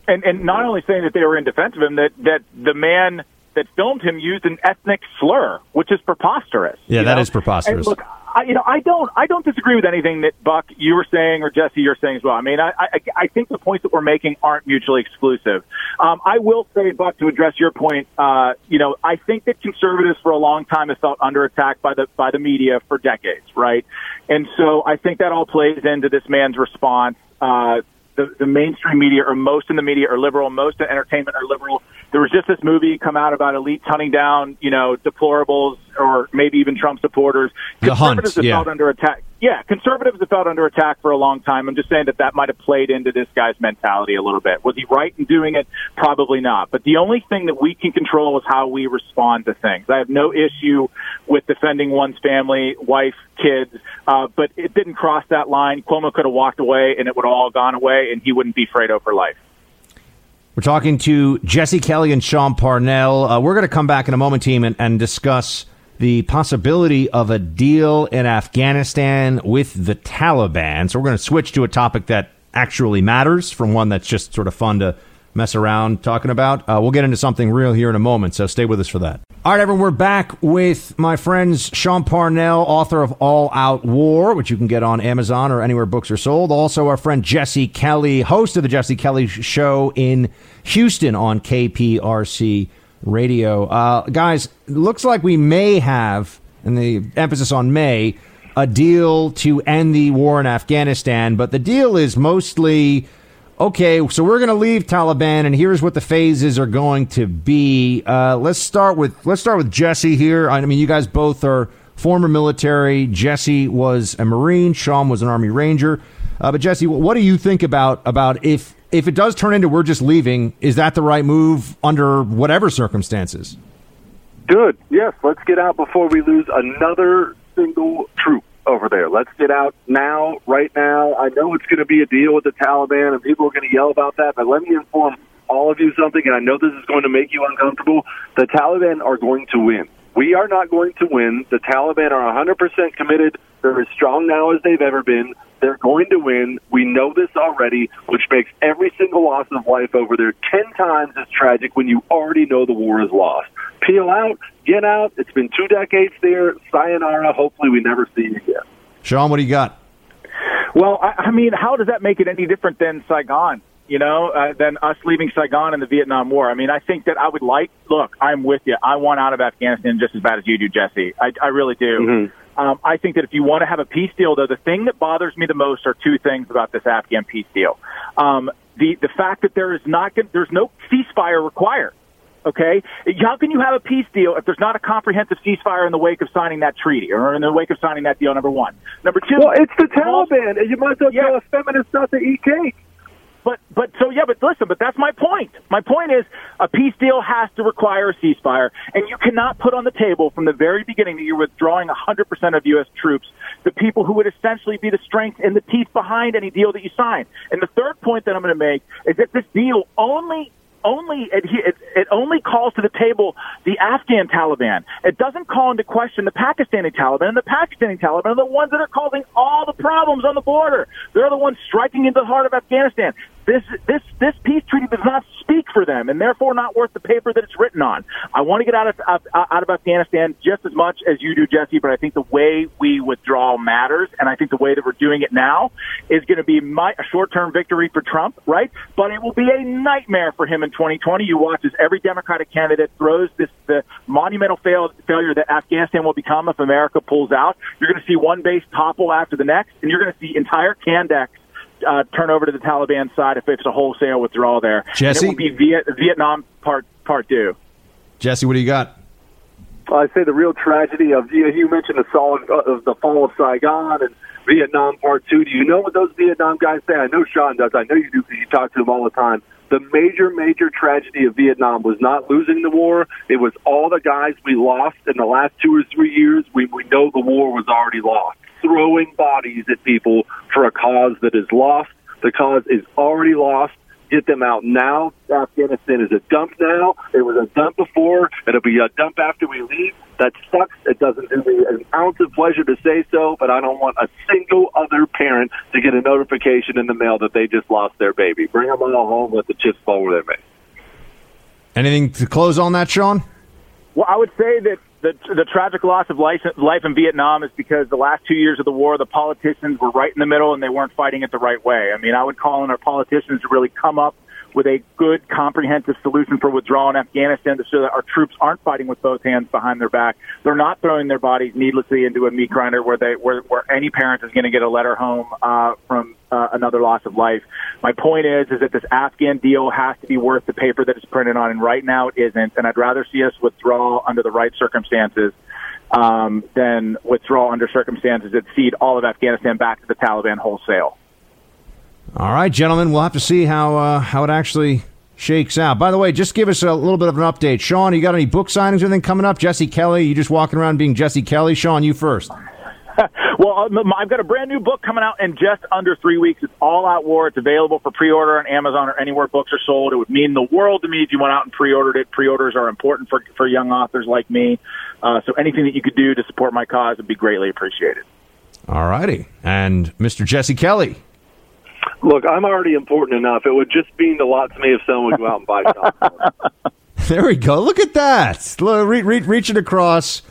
and and not only saying that they were in defense of him, that that the man that filmed him used an ethnic slur, which is preposterous. Yeah, that know? is preposterous. And look, I, you know, I don't, I don't disagree with anything that Buck you were saying or Jesse you're saying as well. I mean, I, I, I think the points that we're making aren't mutually exclusive. Um, I will say, Buck, to address your point, uh, you know, I think that conservatives for a long time have felt under attack by the by the media for decades, right? And so I think that all plays into this man's response. Uh, the, the mainstream media or most in the media are liberal, most in entertainment are liberal. There was just this movie come out about elites hunting down, you know, deplorables or maybe even Trump supporters. The Hunt, Conservatives have yeah. felt under attack. Yeah, conservatives have felt under attack for a long time. I'm just saying that that might have played into this guy's mentality a little bit. Was he right in doing it? Probably not. But the only thing that we can control is how we respond to things. I have no issue with defending one's family, wife, kids, uh, but it didn't cross that line. Cuomo could have walked away and it would have all gone away and he wouldn't be Fredo for life. We're talking to Jesse Kelly and Sean Parnell. Uh, we're going to come back in a moment, team, and, and discuss the possibility of a deal in Afghanistan with the Taliban. So we're going to switch to a topic that actually matters from one that's just sort of fun to mess around talking about. Uh, we'll get into something real here in a moment, so stay with us for that. All right, everyone, we're back with my friends Sean Parnell, author of All Out War, which you can get on Amazon or anywhere books are sold. Also, our friend Jesse Kelly, host of the Jesse Kelly Show in Houston on KPRC Radio. Uh, guys, looks like we may have, and the emphasis on may, a deal to end the war in Afghanistan, but the deal is mostly okay, so we're going to leave Taliban, and here's what the phases are going to be. Uh, let's start with let's start with Jesse here. I mean, you guys both are former military. Jesse was a Marine. Sean was an Army Ranger. Uh, but Jesse, what do you think about about if if it does turn into we're just leaving? Is that the right move under whatever circumstances? Good. Yes, let's get out before we lose another single troop over there. Let's get out now, right now. I know it's going to be a deal with the Taliban, and people are going to yell about that, but let me inform all of you something, and I know this is going to make you uncomfortable. The Taliban are going to win. We are not going to win. The Taliban are 100% committed. They're as strong now as they've ever been. They're going to win. We know this already, which makes every single loss of life over there 10 times as tragic when you already know the war is lost. Peel out, get out. It's been two decades there. Sayonara. Hopefully, we never see you again. Sean, what do you got? Well, I, I mean, how does that make it any different than Saigon? You know, uh, than us leaving Saigon in the Vietnam War. I mean, I think that I would like. Look, I'm with you. I want out of Afghanistan just as bad as you do, Jesse. I, I really do. Um, I think that if you want to have a peace deal, though, the thing that bothers me the most are two things about this Afghan peace deal. Um, the the fact that there is not gon- there's no ceasefire required. Okay, how can you have a peace deal if there's not a comprehensive ceasefire in the wake of signing that treaty or in the wake of signing that deal? Number one. Number two. Well, it's the Taliban, and you might as well tell a feminist not to eat cake. But but so yeah, but listen, but that's my point. My point is a peace deal has to require a ceasefire, and you cannot put on the table from the very beginning that you're withdrawing 100% of U.S. troops, the people who would essentially be the strength and the teeth behind any deal that you sign. And the third point that I'm going to make is that this deal only only it, it, it only calls to the table the Afghan Taliban. It doesn't call into question the Pakistani Taliban. And the Pakistani Taliban are the ones that are causing all the problems on the border. They're the ones striking into the heart of Afghanistan this this this peace treaty does not speak for them, and therefore not worth the paper that it's written on. I want to get out of out of Afghanistan just as much as you do, Jesse. But I think the way we withdraw matters, and I think the way that we're doing it now is going to be my, a short term victory for Trump, right? But it will be a nightmare for him in 2020. You watch as every Democratic candidate throws this the monumental fail, failure that Afghanistan will become if America pulls out. You're going to see one base topple after the next, and you're going to see entire Candex uh, turn over to the Taliban side if it's a wholesale withdrawal there. Jesse, and it will be Viet- Vietnam part part two. Jesse, what do you got? I say the real tragedy of you, you mentioned the fall of the fall of Saigon and Vietnam Part Two. Do you know what those Vietnam guys say? I know Sean does. I know you do because you talk to them all the time. The major, major tragedy of Vietnam was not losing the war. It was all the guys we lost in the last two or three years. We we know the war was already lost throwing bodies at people for a cause that is lost. The cause is already lost. Get them out now. Afghanistan is a dump now. It was a dump before. It'll be a dump after we leave. That sucks. It doesn't do me an ounce of pleasure to say so, but I don't want a single other parent to get a notification in the mail that they just lost their baby. Bring them all home. Let the chips fall where they may. Anything to close on that, Sean? Well, I would say that the the tragic loss of life life in Vietnam is because the last two years of the war, the politicians were right in the middle and they weren't fighting it the right way. I mean, I would call on our politicians to really come up with a good, comprehensive solution for withdrawal in Afghanistan to show that our troops aren't fighting with both hands behind their back. They're not throwing their bodies needlessly into a meat grinder where they where, where any parent is going to get a letter home uh, from uh, another loss of life. My point is is that this Afghan deal has to be worth the paper that it's printed on, and right now it isn't. And I'd rather see us withdraw under the right circumstances um, than withdraw under circumstances that cede all of Afghanistan back to the Taliban wholesale. All right, gentlemen, we'll have to see how uh, how it actually shakes out. By the way, just give us a little bit of an update. Sean, you got any book signings or anything coming up? Jesse Kelly, you just walking around being Jesse Kelly? Sean, you first. Well, uh, I've got a brand new book coming out in just under three weeks. It's All Out War. It's available for pre-order on Amazon or anywhere books are sold. It would mean the world to me if you went out and pre-ordered it. Pre-orders are important for for young authors like me. Uh, so anything that you could do to support my cause would be greatly appreciated. All righty, and Mr. Jesse Kelly. Look, I'm already important enough. It would just mean a lot to me if someone would go out and buy something. there we go. Look at that. Look, re- re- reaching across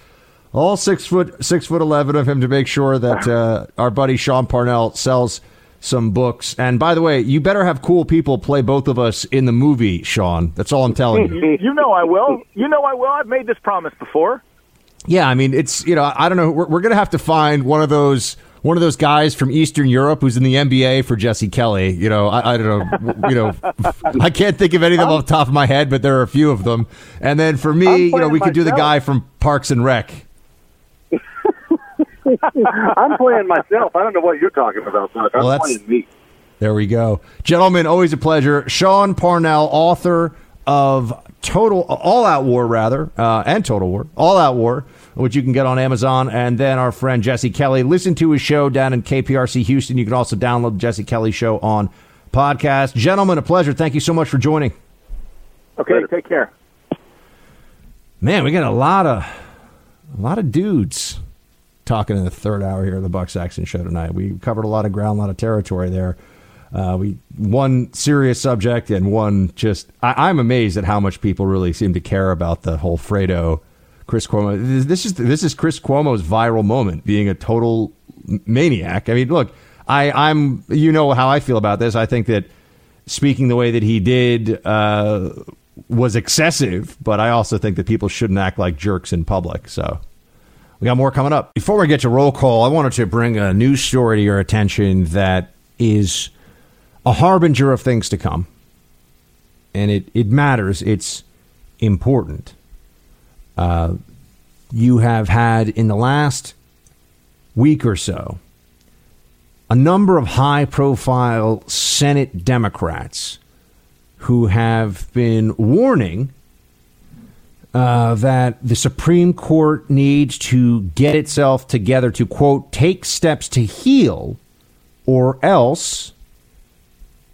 all six foot six foot eleven of him to make sure that uh, our buddy Sean Parnell sells some books. And by the way, you better have cool people play both of us in the movie, Sean. That's all I'm telling you. you know I will. You know I will. I've made this promise before. Yeah, I mean it's you know I don't know. We're, we're gonna have to find one of those one of those guys from Eastern Europe who's in the NBA for Jesse Kelly. You know, I, I don't know. You know, I can't think of any of them off the top of my head, but there are a few of them. And then for me, you know, we could do the guy from Parks and Rec. I'm playing myself. I don't know what you're talking about, but I'm well, playing me. There we go, gentlemen. Always a pleasure. Sean Parnell, author of Total All Out War, rather, uh, and Total War, All Out War which you can get on Amazon. And then our friend Jesse Kelly. Listen to his show down in KPRC Houston. You can also download the Jesse Kelly Show on podcast. Gentlemen, a pleasure. Thank you so much for joining. Okay, Later. take care. Man, we got a lot of a lot of dudes talking in the third hour here of the Buck Sexton Show tonight. We covered a lot of ground, a lot of territory there. Uh, we one serious subject and one just. I, I'm amazed at how much people really seem to care about the whole Fredo Chris Cuomo. This is this is Chris Cuomo's viral moment, being a total maniac. I mean, look, I, I'm you know how I feel about this. I think that speaking the way that he did uh, was excessive, but I also think that people shouldn't act like jerks in public. So. We got more coming up. Before we get to roll call, I wanted to bring a news story to your attention that is a harbinger of things to come. And it, it matters. It's important. Uh, you have had in the last week or so a number of high profile Senate Democrats who have been warning uh, that the Supreme Court needs to get itself together to, quote, take steps to heal, or else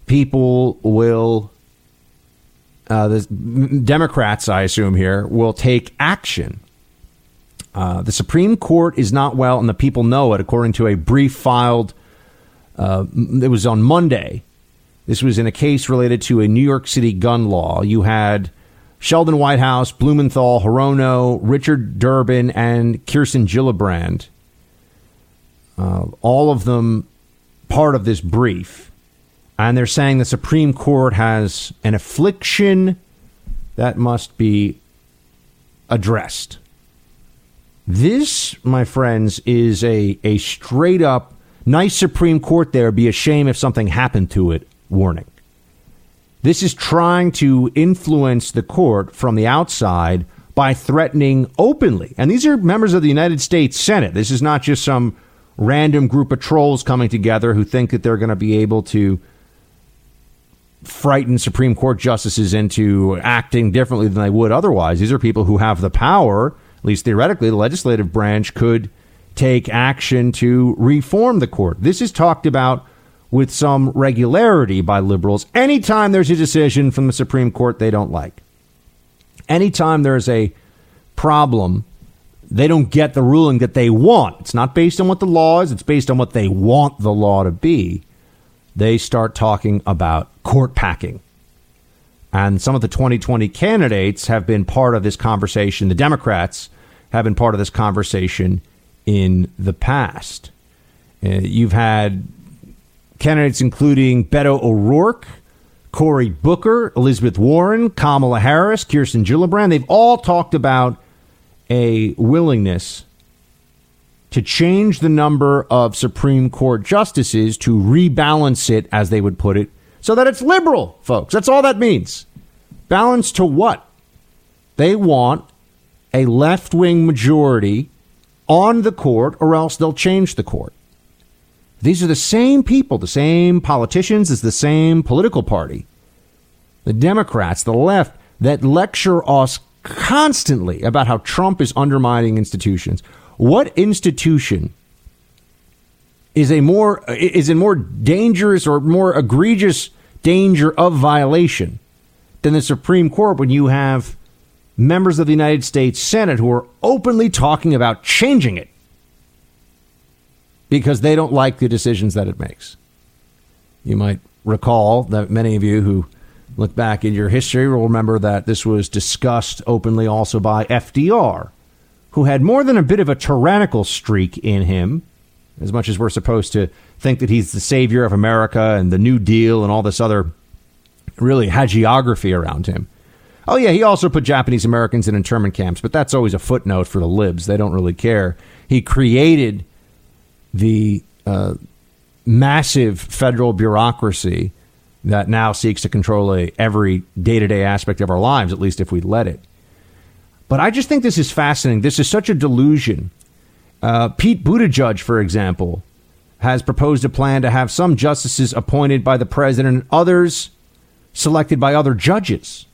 people will uh, the Democrats, I assume here, will take action. Uh, the Supreme Court is not well, and the people know it, according to a brief filed. Uh, it was on Monday. This was in a case related to a New York City gun law. You had Sheldon Whitehouse, Blumenthal, Hirono, Richard Durbin, and Kirsten Gillibrand. Uh, all of them part of this brief. And they're saying the Supreme Court has an affliction that must be addressed. This, my friends, is a, a straight up nice Supreme Court there. Be a shame if something happened to it warning. This is trying to influence the court from the outside by threatening openly. And these are members of the United States Senate. This is not just some random group of trolls coming together who think that they're going to be able to frighten Supreme Court justices into acting differently than they would otherwise. These are people who have the power, at least theoretically, the legislative branch could take action to reform the court. This is talked about with some regularity by liberals anytime there's a decision from the Supreme Court they don't like. Anytime there's a problem, they don't get the ruling that they want. It's not based on what the law is, it's based on what they want the law to be. They start talking about court packing. And some of the 2020 candidates have been part of this conversation. The Democrats have been part of this conversation in the past. Uh, you've had candidates including Beto O'Rourke, Cory Booker, Elizabeth Warren, Kamala Harris, Kirsten Gillibrand. They've all talked about a willingness to change the number of Supreme Court justices to rebalance it, as they would put it, so that it's liberal, folks. That's all that means. Balance to what? They want a left wing majority on the court, or else they'll change the court. These are the same people, the same politicians, it's the same political party. The Democrats, the left, that lecture us constantly about how Trump is undermining institutions. What institution is a more is in more dangerous or more egregious danger of violation than the Supreme Court when you have members of the United States Senate who are openly talking about changing it because they don't like the decisions that it makes. You might recall that many of you who look back in your history will remember that this was discussed openly also by FDR, who had more than a bit of a tyrannical streak in him, as much as we're supposed to think that he's the savior of America and the New Deal and all this other really hagiography around him. Oh, yeah, he also put Japanese Americans in internment camps, but that's always a footnote for the libs. They don't really care. He created the uh, massive federal bureaucracy that now seeks to control a, every day to day aspect of our lives, at least if we let it. But I just think this is fascinating. This is such a delusion. Uh, Pete Buttigieg, for example, has proposed a plan to have some justices appointed by the president and others selected by other judges.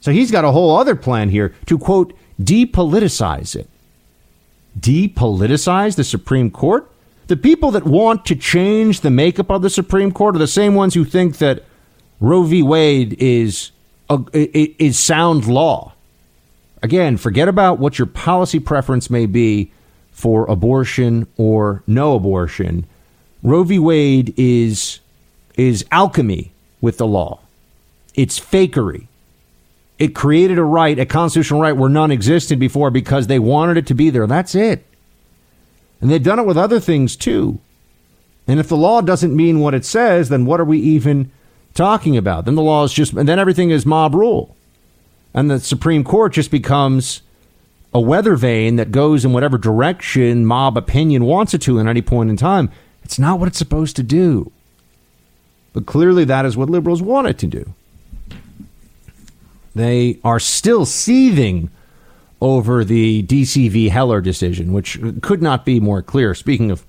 So he's got a whole other plan here to, quote, depoliticize it. Depoliticize the Supreme Court? The people that want to change the makeup of the Supreme Court are the same ones who think that Roe v. Wade is a, is sound law. Again, forget about what your policy preference may be for abortion or no abortion. Roe v. Wade is is alchemy with the law. It's fakery. It created a right, a constitutional right where none existed before because they wanted it to be there. That's it. And they've done it with other things too. And if the law doesn't mean what it says, then what are we even talking about? Then the law is just, and then everything is mob rule. And the Supreme Court just becomes a weather vane that goes in whatever direction mob opinion wants it to at any point in time. It's not what it's supposed to do. But clearly, that is what liberals want it to do. They are still seething over the D.C. v. Heller decision, which could not be more clear. Speaking of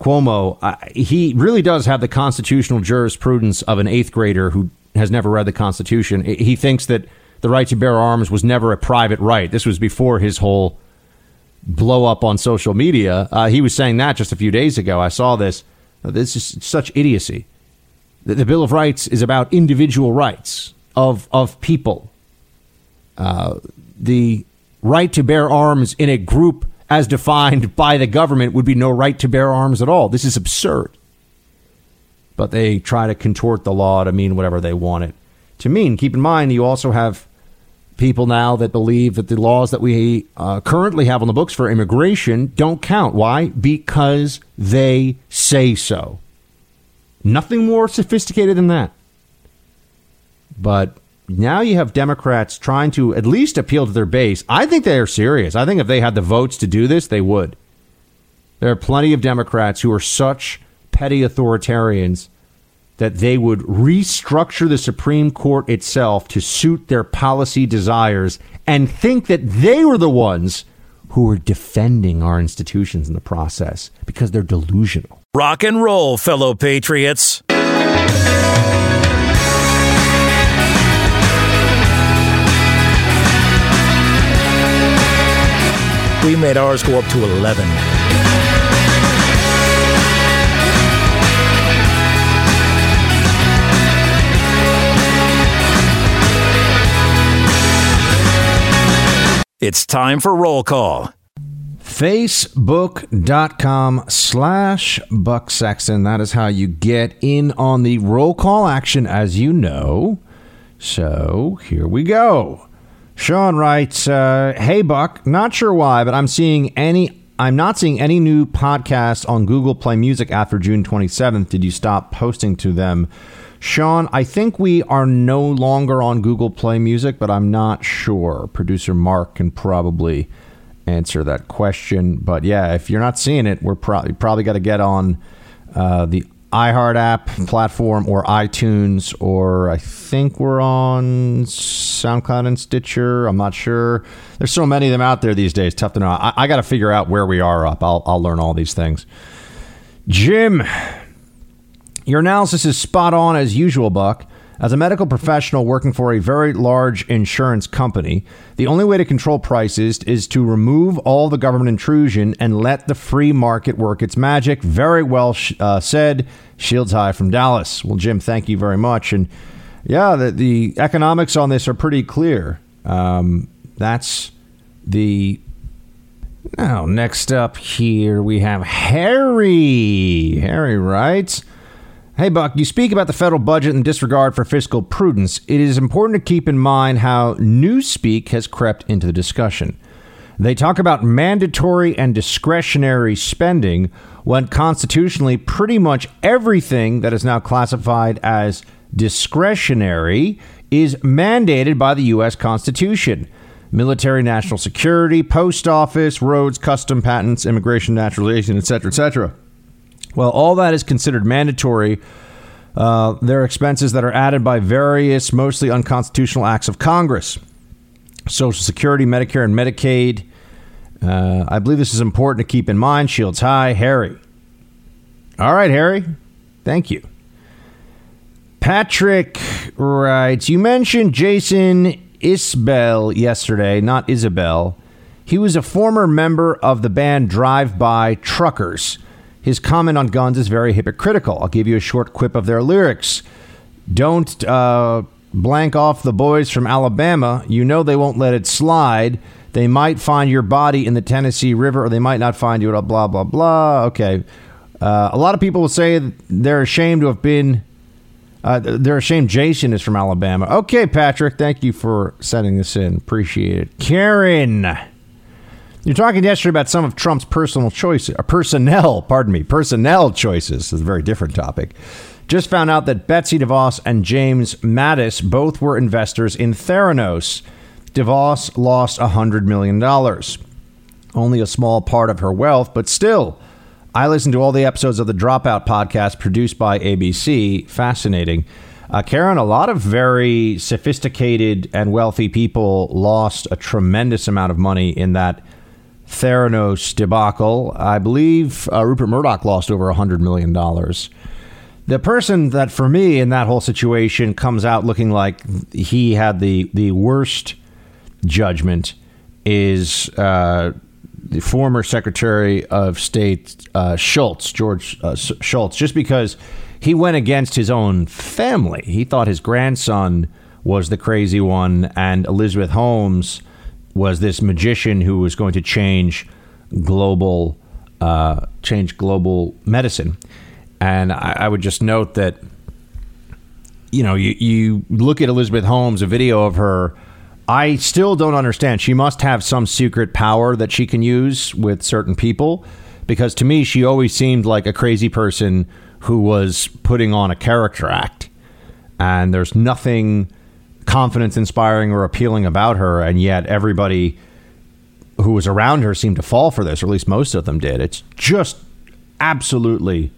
Cuomo, uh, he really does have the constitutional jurisprudence of an eighth grader who has never read the Constitution. He thinks that the right to bear arms was never a private right. This was before his whole blow up on social media. Uh, he was saying that just a few days ago. I saw this. This is such idiocy. The, the Bill of Rights is about individual rights of of people. Uh, the right to bear arms in a group as defined by the government would be no right to bear arms at all. This is absurd. But they try to contort the law to mean whatever they want it to mean. Keep in mind, you also have people now that believe that the laws that we uh, currently have on the books for immigration don't count. Why? Because they say so. Nothing more sophisticated than that. But now you have Democrats trying to at least appeal to their base. I think they are serious. I think if they had the votes to do this, they would. There are plenty of Democrats who are such petty authoritarians that they would restructure the Supreme Court itself to suit their policy desires and think that they were the ones who were defending our institutions in the process because they're delusional. Rock and roll, fellow patriots. We made ours go up to 11. It's time for roll call. Facebook.com slash Buck Sexton. That is how you get in on the roll call action, as you know. So here we go. Sean writes, uh, "Hey Buck, not sure why, but I'm seeing any. I'm not seeing any new podcasts on Google Play Music after June 27th. Did you stop posting to them?" Sean, I think we are no longer on Google Play Music, but I'm not sure. Producer Mark can probably answer that question. But yeah, if you're not seeing it, we're probably probably got to get on uh, the iHeart app platform or iTunes, or I think we're on SoundCloud and Stitcher. I'm not sure. There's so many of them out there these days. Tough to know. I, I got to figure out where we are up. I'll, I'll learn all these things. Jim, your analysis is spot on as usual, Buck. As a medical professional working for a very large insurance company, the only way to control prices is to remove all the government intrusion and let the free market work its magic. Very well uh, said. Shields High from Dallas. Well, Jim, thank you very much. And yeah, the, the economics on this are pretty clear. Um, that's the. Now, next up here, we have Harry. Harry writes. Hey, Buck, you speak about the federal budget and disregard for fiscal prudence. It is important to keep in mind how Newspeak has crept into the discussion. They talk about mandatory and discretionary spending when constitutionally pretty much everything that is now classified as discretionary is mandated by the U.S. Constitution. Military, national security, post office, roads, custom patents, immigration, naturalization, etc., etc. Well, all that is considered mandatory. Uh, there are expenses that are added by various, mostly unconstitutional acts of Congress. Social Security, Medicare, and Medicaid. Uh, I believe this is important to keep in mind. Shields high, Harry. All right, Harry. Thank you. Patrick writes You mentioned Jason Isbell yesterday, not Isabel. He was a former member of the band Drive By Truckers. His comment on guns is very hypocritical. I'll give you a short quip of their lyrics. Don't uh, blank off the boys from Alabama. You know they won't let it slide. They might find your body in the Tennessee River, or they might not find you. Blah blah blah. Okay. Uh, a lot of people will say they're ashamed to have been. Uh, they're ashamed Jason is from Alabama. Okay, Patrick. Thank you for sending this in. Appreciate it. Karen. You're talking yesterday about some of Trump's personal choices, or personnel, pardon me, personnel choices. Is a very different topic. Just found out that Betsy DeVos and James Mattis both were investors in Theranos. DeVos lost $100 million. Only a small part of her wealth, but still. I listened to all the episodes of the Dropout podcast produced by ABC. Fascinating. Uh, Karen, a lot of very sophisticated and wealthy people lost a tremendous amount of money in that Theranos debacle. I believe uh, Rupert Murdoch lost over $100 million. The person that, for me, in that whole situation comes out looking like he had the, the worst judgment is uh, the former Secretary of State uh, Shultz, George uh, Shultz, just because he went against his own family. He thought his grandson was the crazy one, and Elizabeth Holmes was this magician who was going to change global uh, change global medicine. And I, I would just note that you know you, you look at Elizabeth Holmes, a video of her. I still don't understand. She must have some secret power that she can use with certain people because to me she always seemed like a crazy person who was putting on a character act. And there's nothing confidence inspiring or appealing about her, and yet everybody who was around her seemed to fall for this, or at least most of them did. It's just absolutely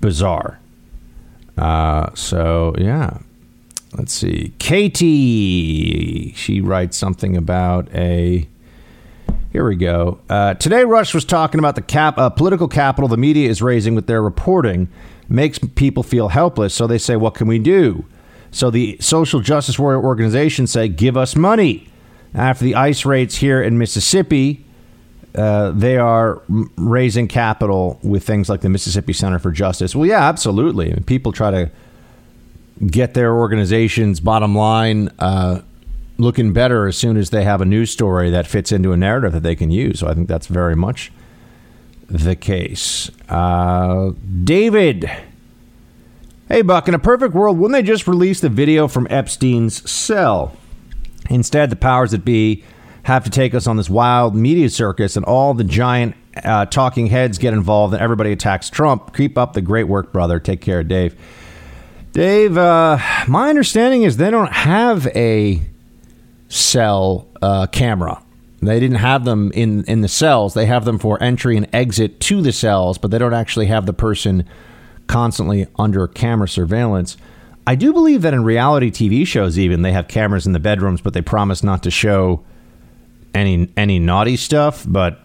bizarre. Uh, so yeah, let's see. Katie, she writes something about a. Here we go. Uh, today, Rush was talking about the cap, uh, political capital the media is raising with their reporting makes people feel helpless. So they say, "What can we do?" So the social justice warrior organizations say, give us money. After the ICE raids here in Mississippi, uh, they are raising capital with things like the Mississippi Center for Justice. Well, yeah, absolutely. I mean, people try to get their organization's bottom line uh, looking better as soon as they have a news story that fits into a narrative that they can use. So I think that's very much the case. Uh, David Hey, Buck, in a perfect world, wouldn't they just release the video from Epstein's cell? Instead, the powers that be have to take us on this wild media circus, and all the giant uh, talking heads get involved, and everybody attacks Trump. Keep up the great work, brother. Take care, Dave. Dave, uh, my understanding is they don't have a cell uh, camera. They didn't have them in, in the cells. They have them for entry and exit to the cells, but they don't actually have the person constantly under camera surveillance. I do believe that in reality TV shows, even they have cameras in the bedrooms, but they promise not to show any any naughty stuff. But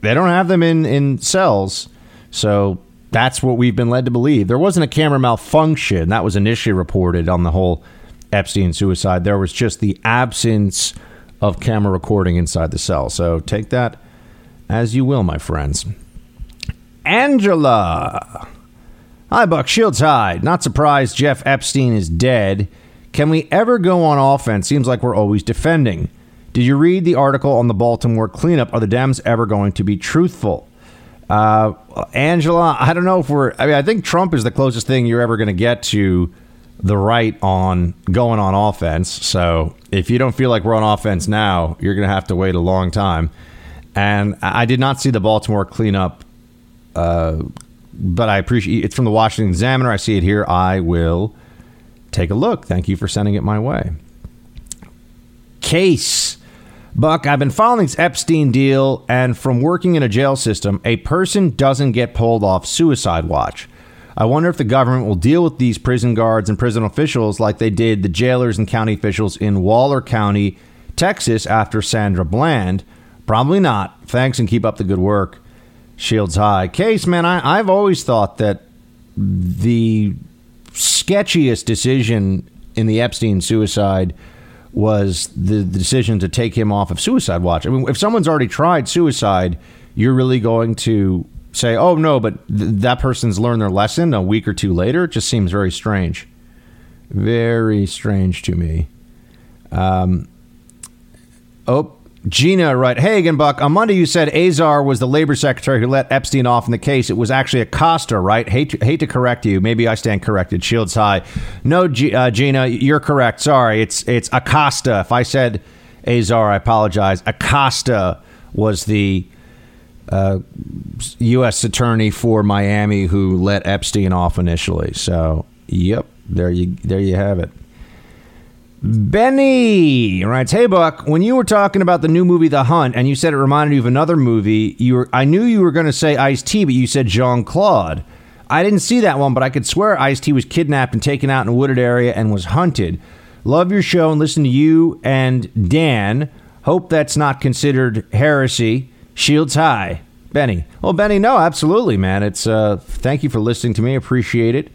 they don't have them in in cells, so that's what we've been led to believe. There wasn't a camera malfunction that was initially reported on the whole Epstein suicide. There was just the absence of camera recording inside the cell. So take that as you will, my friends. Angela. Hi, Buck. Shields Hi. Not surprised Jeff Epstein is dead. Can we ever go on offense? Seems like we're always defending. Did you read the article on the Baltimore cleanup? Are the Dems ever going to be truthful? Uh, Angela, I don't know if we're. I mean, I think Trump is the closest thing you're ever going to get to the right on going on offense. So if you don't feel like we're on offense now, you're going to have to wait a long time. And I did not see the Baltimore cleanup uh, but I appreciate it's from the Washington Examiner. I see it here. I will take a look. Thank you for sending it my way. Case. Buck, I've been following this Epstein deal, and from working in a jail system, a person doesn't get pulled off suicide watch. I wonder if the government will deal with these prison guards and prison officials like they did the jailers and county officials in Waller County, Texas, after Sandra Bland. Probably not. Thanks and keep up the good work. Shields High. Case, man, I, I've always thought that the sketchiest decision in the Epstein suicide was the, the, decision to take him off of suicide watch. I mean, if someone's already tried suicide, you're really going to say, "Oh no," but th- that person's learned their lesson a week or two later. It just seems very strange, very strange to me. Um, oh, Gina, right? Hey Buck. On Monday, you said Azar was the labor secretary who let Epstein off in the case. It was actually Acosta, right? Hate to, hate to correct you. Maybe I stand corrected. Shields high. No, G, uh, Gina, you're correct. Sorry, it's it's Acosta. If I said Azar, I apologize. Acosta was the uh, U.S. attorney for Miami who let Epstein off initially. So, yep, there you there you have it. Benny writes, "Hey Buck, when you were talking about the new movie The Hunt, and you said it reminded you of another movie, you were I knew you were going to say Ice T, but you said Jean Claude. I didn't see that one, but I could swear Ice T was kidnapped and taken out in a wooded area and was hunted. Love your show and listen to you and Dan. Hope that's not considered heresy. Shields high, Benny. Well, Benny, no, absolutely, man. It's uh, thank you for listening to me. Appreciate it."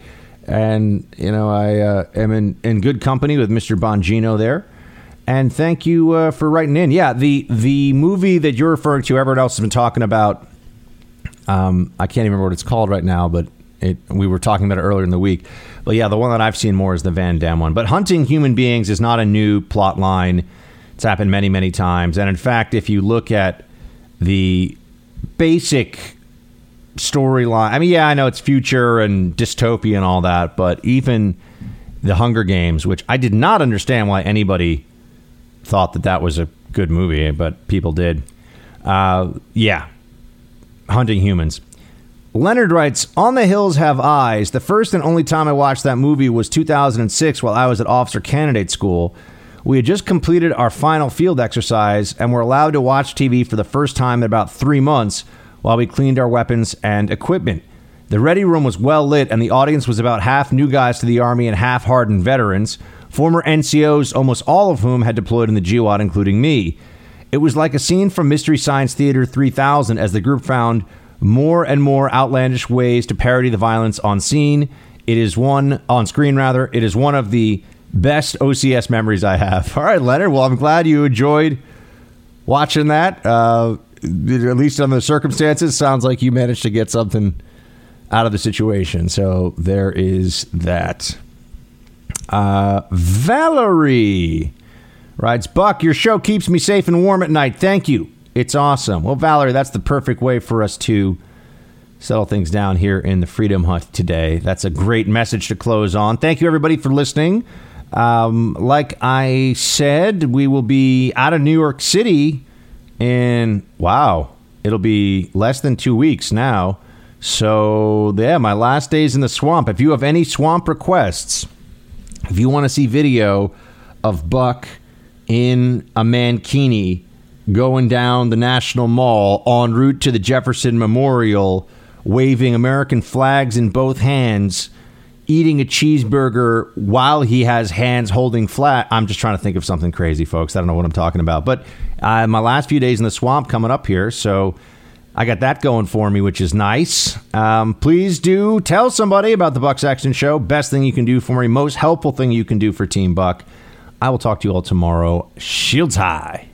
And you know I uh, am in, in good company with Mr. Bongino there. And thank you uh, for writing in. Yeah, the the movie that you're referring to, everyone else has been talking about. Um, I can't even remember what it's called right now, but It, we were talking about it earlier in the week. But yeah, the one that I've seen more is the Van Damme one. But hunting human beings is not a new plot line. It's happened many, many times. And in fact, if you look at the basic storyline, I mean, yeah, I know it's future and dystopia and all that, but even the Hunger Games, which I did not understand why anybody thought that that was a good movie, but people did. Uh, yeah, hunting humans. Leonard writes, On the Hills Have Eyes. The first and only time I watched that movie was 2006 while I was at Officer Candidate School. We had just completed our final field exercise and were allowed to watch TV for the first time in about three months while we cleaned our weapons and equipment. The ready room was well lit, and the audience was about half new guys to the Army and half hardened veterans, former NCOs, almost all of whom had deployed in the GWOT, including me. It was like a scene from Mystery Science Theater 3000 as the group found more and more outlandish ways to parody the violence on scene. It is one on screen rather. It is one of the best OCS memories I have. All right, Leonard. Well, I'm glad you enjoyed watching that. Uh, at least under the circumstances, sounds like you managed to get something out of the situation. So there is that. Uh, Valerie writes, Buck, your show keeps me safe and warm at night. Thank you. It's awesome. Well, Valerie, that's the perfect way for us to settle things down here in the Freedom Hut today. That's a great message to close on. Thank you, everybody, for listening. Um, like I said, we will be out of New York City in, wow, it'll be less than two weeks now. So, yeah, my last days in the swamp. If you have any swamp requests, if you want to see video of Buck in a mankini going down the National Mall en route to the Jefferson Memorial, waving American flags in both hands, eating a cheeseburger while he has hands holding flat. I'm just trying to think of something crazy, folks. I don't know what I'm talking about. But uh, my last few days in the swamp coming up here, so I got that going for me, which is nice. Um, please do tell somebody about the Buck Sexton Show. Best thing you can do for me, most helpful thing you can do for Team Buck. I will talk to you all tomorrow. Shields high.